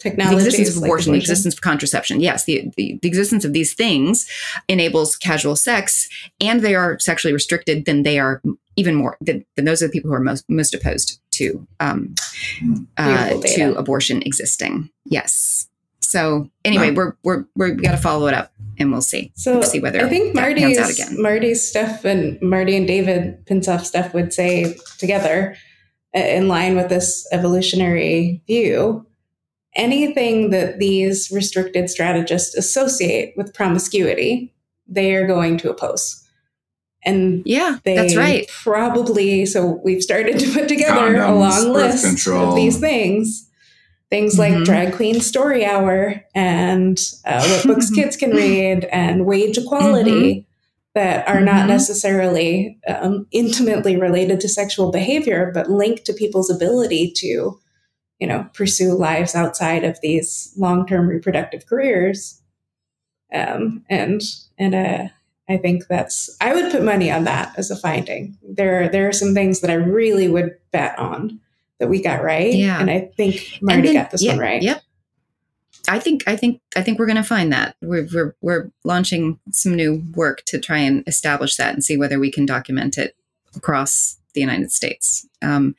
the existence of abortion, the existence of contraception. Yes, the, the, the existence of these things enables casual sex, and they are sexually restricted. Then they are even more. than, then those are the people who are most most opposed to um, uh, to abortion existing. Yes. So anyway, Wow. we're we're we got to follow it up, and we'll see. So We'll see whether I think that out Martie's again. Martie's stuff and Martie and David Pinsof stuff would say together, uh, in line with this evolutionary view, anything that these restricted strategists associate with promiscuity, they are going to oppose. And Yeah, they that's right. Probably so we've started to put together a long list control. of these things. Things like Mhm. drag queen story hour and uh, what books kids can read and wage equality that are not Mhm. necessarily um, intimately related to sexual behavior, but linked to people's ability to, you know, pursue lives outside of these long-term reproductive careers. Um, and and uh, I think that's I would put money on that as a finding. There there are some things that I really would bet on that we got right, Yeah. and I think Martie then- got this yeah, one right. Yep. I think I think I think we're going to find that we're, we're we're launching some new work to try and establish that and see whether we can document it across the United States. Um,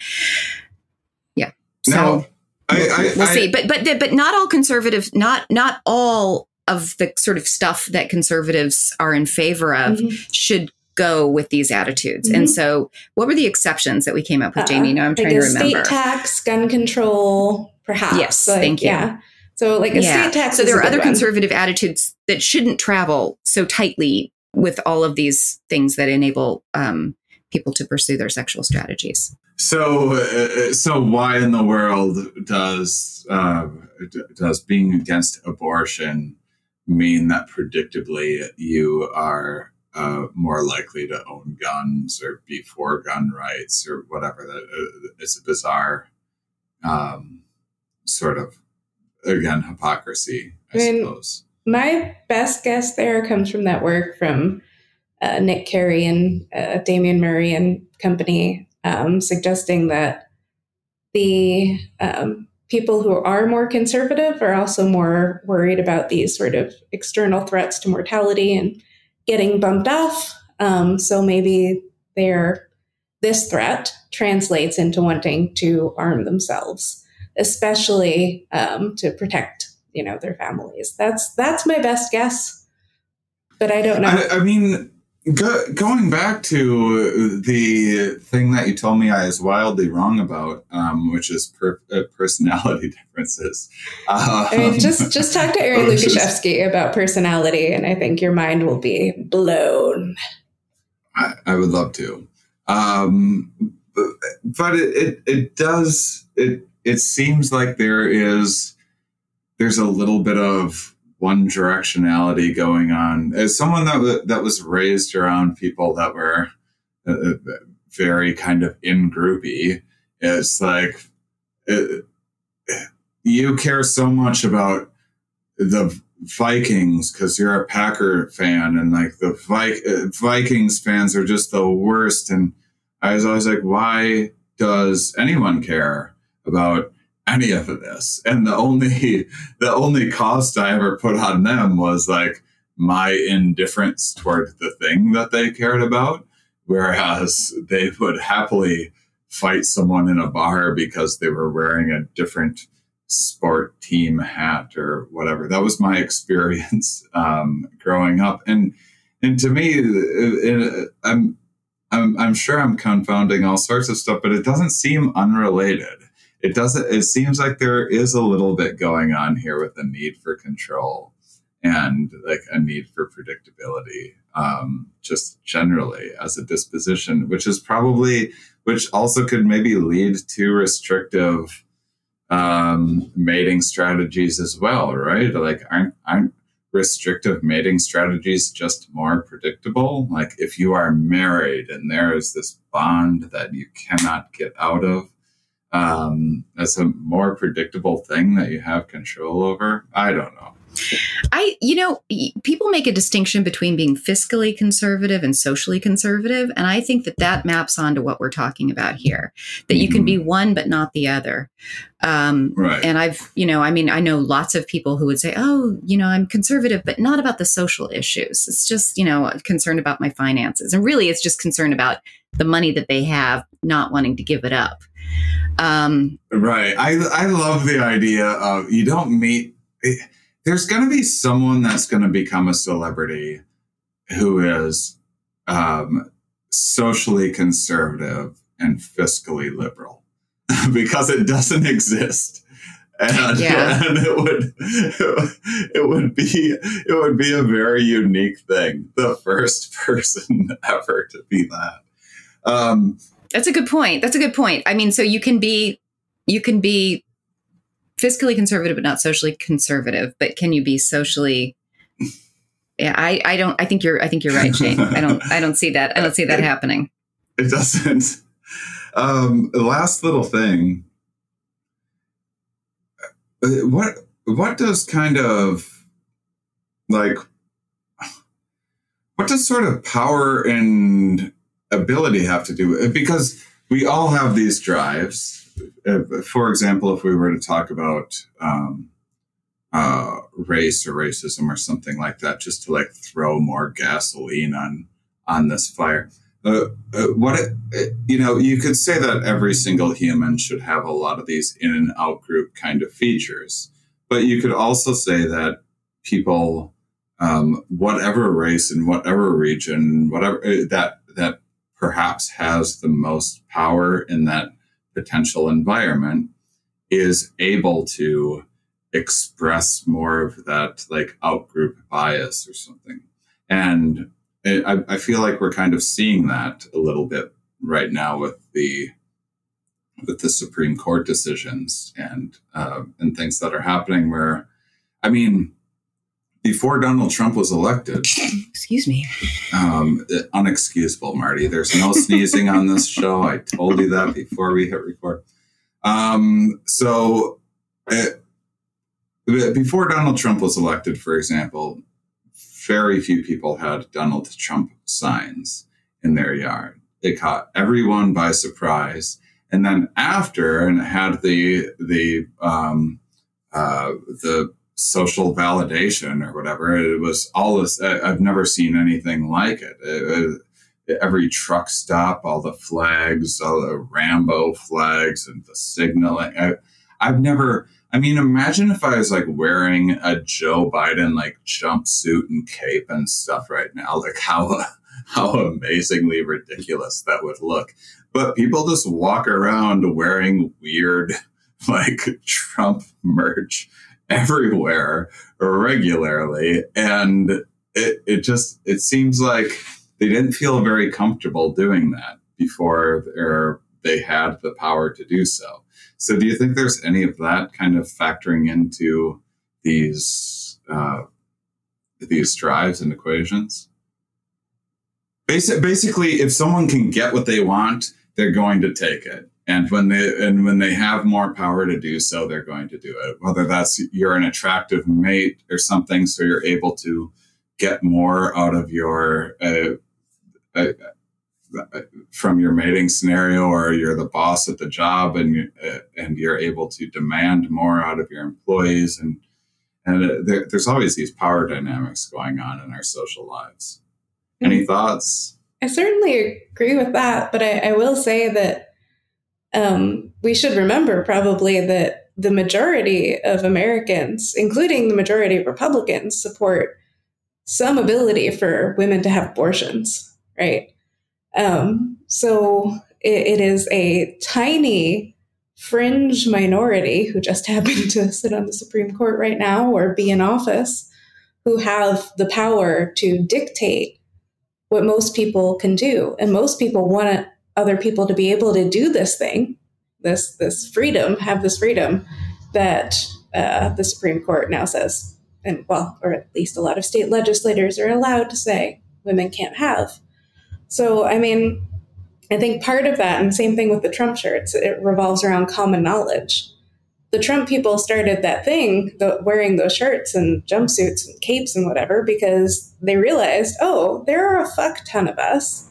yeah. So Now, I, I, we'll I- see. But but but not all conservatives, not not all of the sort of stuff that conservatives are in favor of Mhm. should go with these attitudes. And Mhm. so, what were the exceptions that we came up with, Uh, Jaimie? Now I'm like trying to remember. state tax, gun control, perhaps. Yes, Like, thank you. Yeah. So, like a Yeah. state tax. So is there a are good other one. conservative attitudes that shouldn't travel so tightly with all of these things that enable um, people to pursue their sexual strategies. So, uh, so why in the world does uh, d- does being against abortion mean that predictably you are uh, more likely to own guns or be for gun rights or whatever? That uh, it's a bizarre um, sort of again hypocrisy, I, I mean, suppose. My best guess there comes from that work from uh, Nick Kerry and uh, Damian Murray and company, um, suggesting that the um, people who are more conservative are also more worried about these sort of external threats to mortality and getting bumped off. Um, so maybe their this threat translates into wanting to arm themselves, especially um, to protect you know their families. That's that's my best guess, but I don't know. I, I mean, go, going back to the thing that you told me I was wildly wrong about, um, which is per, uh, personality differences. Um, I mean, just just talk to Aaron is- Lukaszewski about personality, and I think your mind will be blown. I, I would love to, um, but, but it, it it does it it seems like there is there's a little bit of one directionality going on. As someone that wa- that was raised around people that were uh, uh, very kind of in groupy, it's like uh, you care so much about the Vikings because you're a Packer fan, and like the Vi- uh, Vikings fans are just the worst. And I was always like, why does anyone care about any of this? And the only the only cost I ever put on them was like my indifference toward the thing that they cared about, whereas they would happily fight someone in a bar because they were wearing a different sport team hat or whatever. That was my experience um, growing up, and and to me, it, it, I'm I'm I'm sure I'm confounding all sorts of stuff, but it doesn't seem unrelated. It doesn't. It seems like there is a little bit going on here with a need for control and like a need for predictability, um, just generally as a disposition, which is probably which also could maybe lead to restrictive um, mating strategies as well, right? Like, aren't aren't restrictive mating strategies just more predictable? Like, if you are married and there is this bond that you cannot get out of, um, that's a more predictable thing that you have control over. I don't know. I, you know, people make a distinction between being fiscally conservative and socially conservative. And I think that that maps onto what we're talking about here that you can be mm-hmm. one, but not the other. Um, right. And I've, you know, I mean, I know lots of people who would say, oh, you know, I'm conservative, but not about the social issues. It's just, you know, concerned about my finances. And really, it's just concerned about the money that they have, not wanting to give it up. Um, right. I, I love the idea of you don't meet. It, there's going to be someone that's going to become a celebrity who is um, socially conservative and fiscally liberal because it doesn't exist. And, yeah. and it would it would be it would be a very unique thing the first person ever to be that um, that's a good point. That's a good point. I mean so you can be you can be fiscally conservative but not socially conservative. But can you be socially yeah i i don't i think you're i think you're right shane. I don't i don't see that i don't see that it, happening. It doesn't. Um last little thing uh, what what does kind of like what does sort of power and ability have to do because we all have these drives uh, for example, if we were to talk about um, uh, race or racism or something like that, just to like throw more gasoline on on this fire. Uh, uh, what it, it, you know, you could say that every single human should have a lot of these in and out group kind of features, but you could also say that people, um, whatever race and whatever region, whatever uh, that perhaps has the most power in that potential environment is able to express more of that like outgroup bias or something. And I, I feel like we're kind of seeing that a little bit right now with the with the Supreme Court decisions and uh, and things that are happening. Where, I mean, before Donald Trump was elected, excuse me, um, unexcusable, Martie. There's no sneezing on this show. I told you that before we hit record. Um, so, it, before Donald Trump was elected, for example, very few people had Donald Trump signs in their yard. It caught everyone by surprise. And then after, and had the the um, uh, the social validation or whatever. It was all this. I've never seen anything like it. it, it every truck stop, all the flags, all the Rambo flags, and the signaling. I, I've never. I mean, imagine if I was like wearing a Joe Biden like jumpsuit and cape and stuff right now. Like how how amazingly ridiculous that would look. But people just walk around wearing weird like Trump merch everywhere regularly. And it, it just, it seems like they didn't feel very comfortable doing that before they had the power to do so. So do you think there's any of that kind of factoring into these, uh, these drives and equations? basically, if someone can get what they want, they're going to take it and when they and when they have more power to do so they're going to do it. Whether that's you're an attractive mate or something so you're able to get more out of your uh, uh, from your mating scenario or you're the boss at the job and uh, and you're able to demand more out of your employees and and there, there's always these power dynamics going on in our social lives. Any mm-hmm. thoughts? I certainly agree with that but I, I will say that um, we should remember probably that the majority of Americans, including the majority of Republicans, support some ability for women to have abortions, right? Um, so it, it is a tiny fringe minority who just happen to sit on the Supreme Court right now or be in office who have the power to dictate what most people can do. And most people want other people to be able to do this thing, this this freedom, have this freedom that uh, the Supreme Court now says, and well, or at least a lot of state legislators are allowed to say women can't have. So, I mean, I think part of that, and same thing with the Trump shirts, it revolves around common knowledge. The Trump people started that thing, the, wearing those shirts and jumpsuits and capes and whatever, because they realized, oh, there are a fuck ton of us,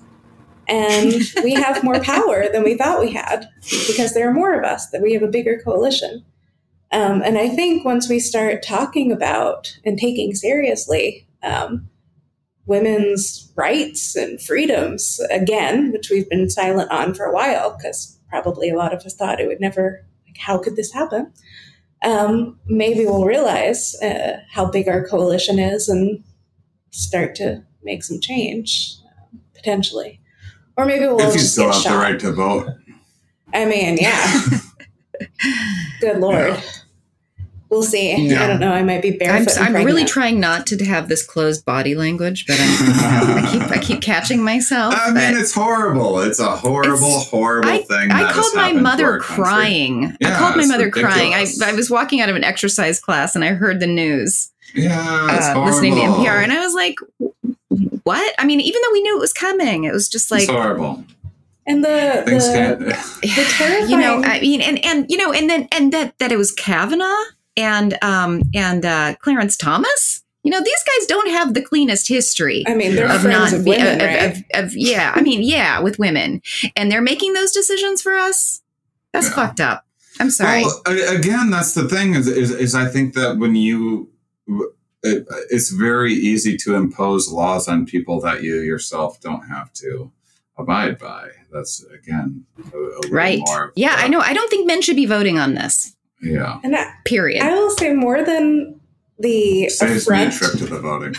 and we have more power than we thought we had because there are more of us, that we have a bigger coalition. Um, and I think once we start talking about and taking seriously um, women's rights and freedoms again, which we've been silent on for a while because probably a lot of us thought it would never, like, how could this happen? Um, maybe we'll realize uh, how big our coalition is and start to make some change uh, potentially. Or maybe we'll if you still get have shot. the right to vote. I mean, yeah. Good lord. Yeah. We'll see. Yeah. I don't know. I might be I'm, barefoot. I'm really trying not to have this closed body language, but I'm, I keep I keep catching myself. I mean, it's horrible. It's a horrible, It's- horrible I, thing. I that has called my mother our country. crying. I called my it's mother crying. I. I was walking out of an exercise class and I heard the news, Yeah, it's uh, listening to NPR, and I was like, "What?" I mean, even though we knew it was coming, it was just like it's horrible. And the, Things the, the terrifying. you know i mean and and you know and then and that that it was kavanaugh and um and uh clarence thomas you know these guys don't have the cleanest history I mean, they're Yeah. of friends not of women, of, right? of, of- yeah i mean yeah with women and they're making those decisions for us that's Yeah. fucked up i'm sorry Well, again, that's the thing is, is, is I think that when you, it, it's very easy to impose laws on people that you yourself don't have to abide by. That's again a, a little right more. of yeah the- i know i don't think men should be voting on this Yeah, and I, period I will say more than the saves me a affront, trip to the voting.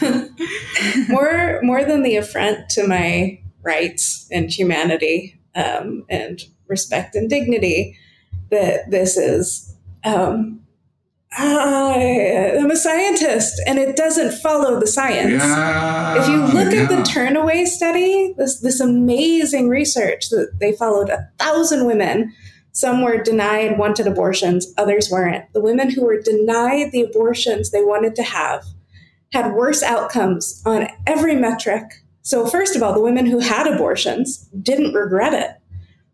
more more than the affront to my rights and humanity um, and respect and dignity that this is. Um, I, I'm a scientist, and it doesn't follow the science. Yeah. if you look at the turnaway study, this this amazing research that they followed a thousand women. Some were denied wanted abortions, others weren't. The women who were denied the abortions they wanted to have had worse outcomes on every metric. So first of all, the women who had abortions didn't regret it,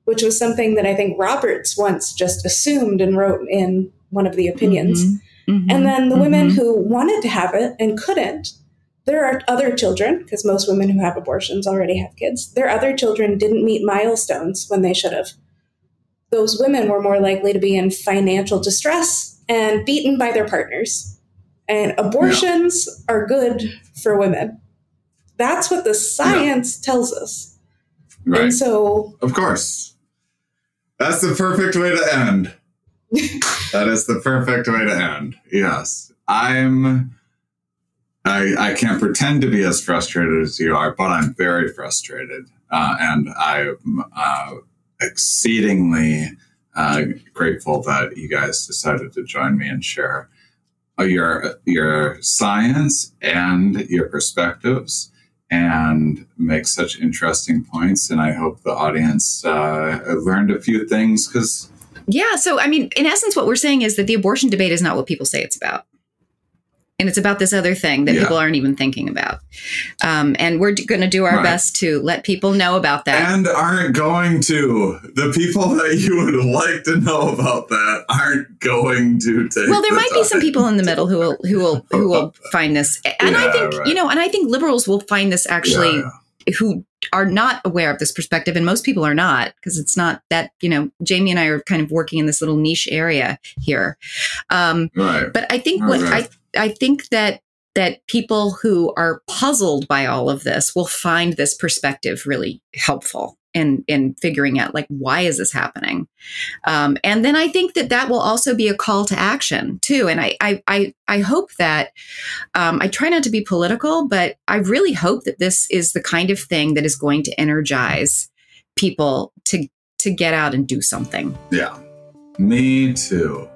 which was something that I think Roberts once just assumed and wrote in one of the opinions. Mhm, mhm, And then the women mhm. who wanted to have it and couldn't, there are other children, because most women who have abortions already have kids. Their other children didn't meet milestones when they should have. Those women were more likely to be in financial distress and beaten by their partners. And abortions are good for women. That's what the science tells us. right. And so, Of course. That's the perfect way to end. That is the perfect way to end. Yes. I'm I I can't pretend to be as frustrated as you are, but I'm very frustrated. Uh, and I'm uh, exceedingly uh, grateful that you guys decided to join me and share your your science and your perspectives and make such interesting points. And I hope the audience uh, learned a few things because Yeah. So, I mean, in essence, what we're saying is that the abortion debate is not what people say it's about. And it's about this other thing that Yeah. people aren't even thinking about. Um, and we're going to do our Right. best to let people know about that. and aren't going to. The people that you would like to know about that aren't going to take. well, there the might be some people in the middle who will who will who will find this, and I think right. you know, and I think liberals will find this actually Yeah, yeah. Who are not aware of this perspective, and most people are not because it's not that you know. Jaimie and I are kind of working in this little niche area here, um, Right. but I think what right. I I think that that people who are puzzled by all of this will find this perspective really helpful in in figuring out like why is this happening um, and then i think that that will also be a call to action too and i i i, I hope that um, i try not to be political but i really hope that this is the kind of thing that is going to energize people to to get out and do something Yeah. Me too.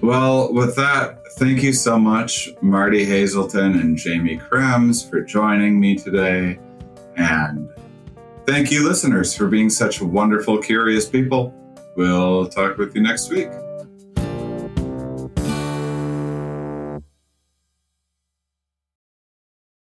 Well, with that, thank you so much, Martie Haselton and Jaimie Krems, for joining me today. And thank you, listeners, for being such wonderful, curious people. We'll talk with you next week.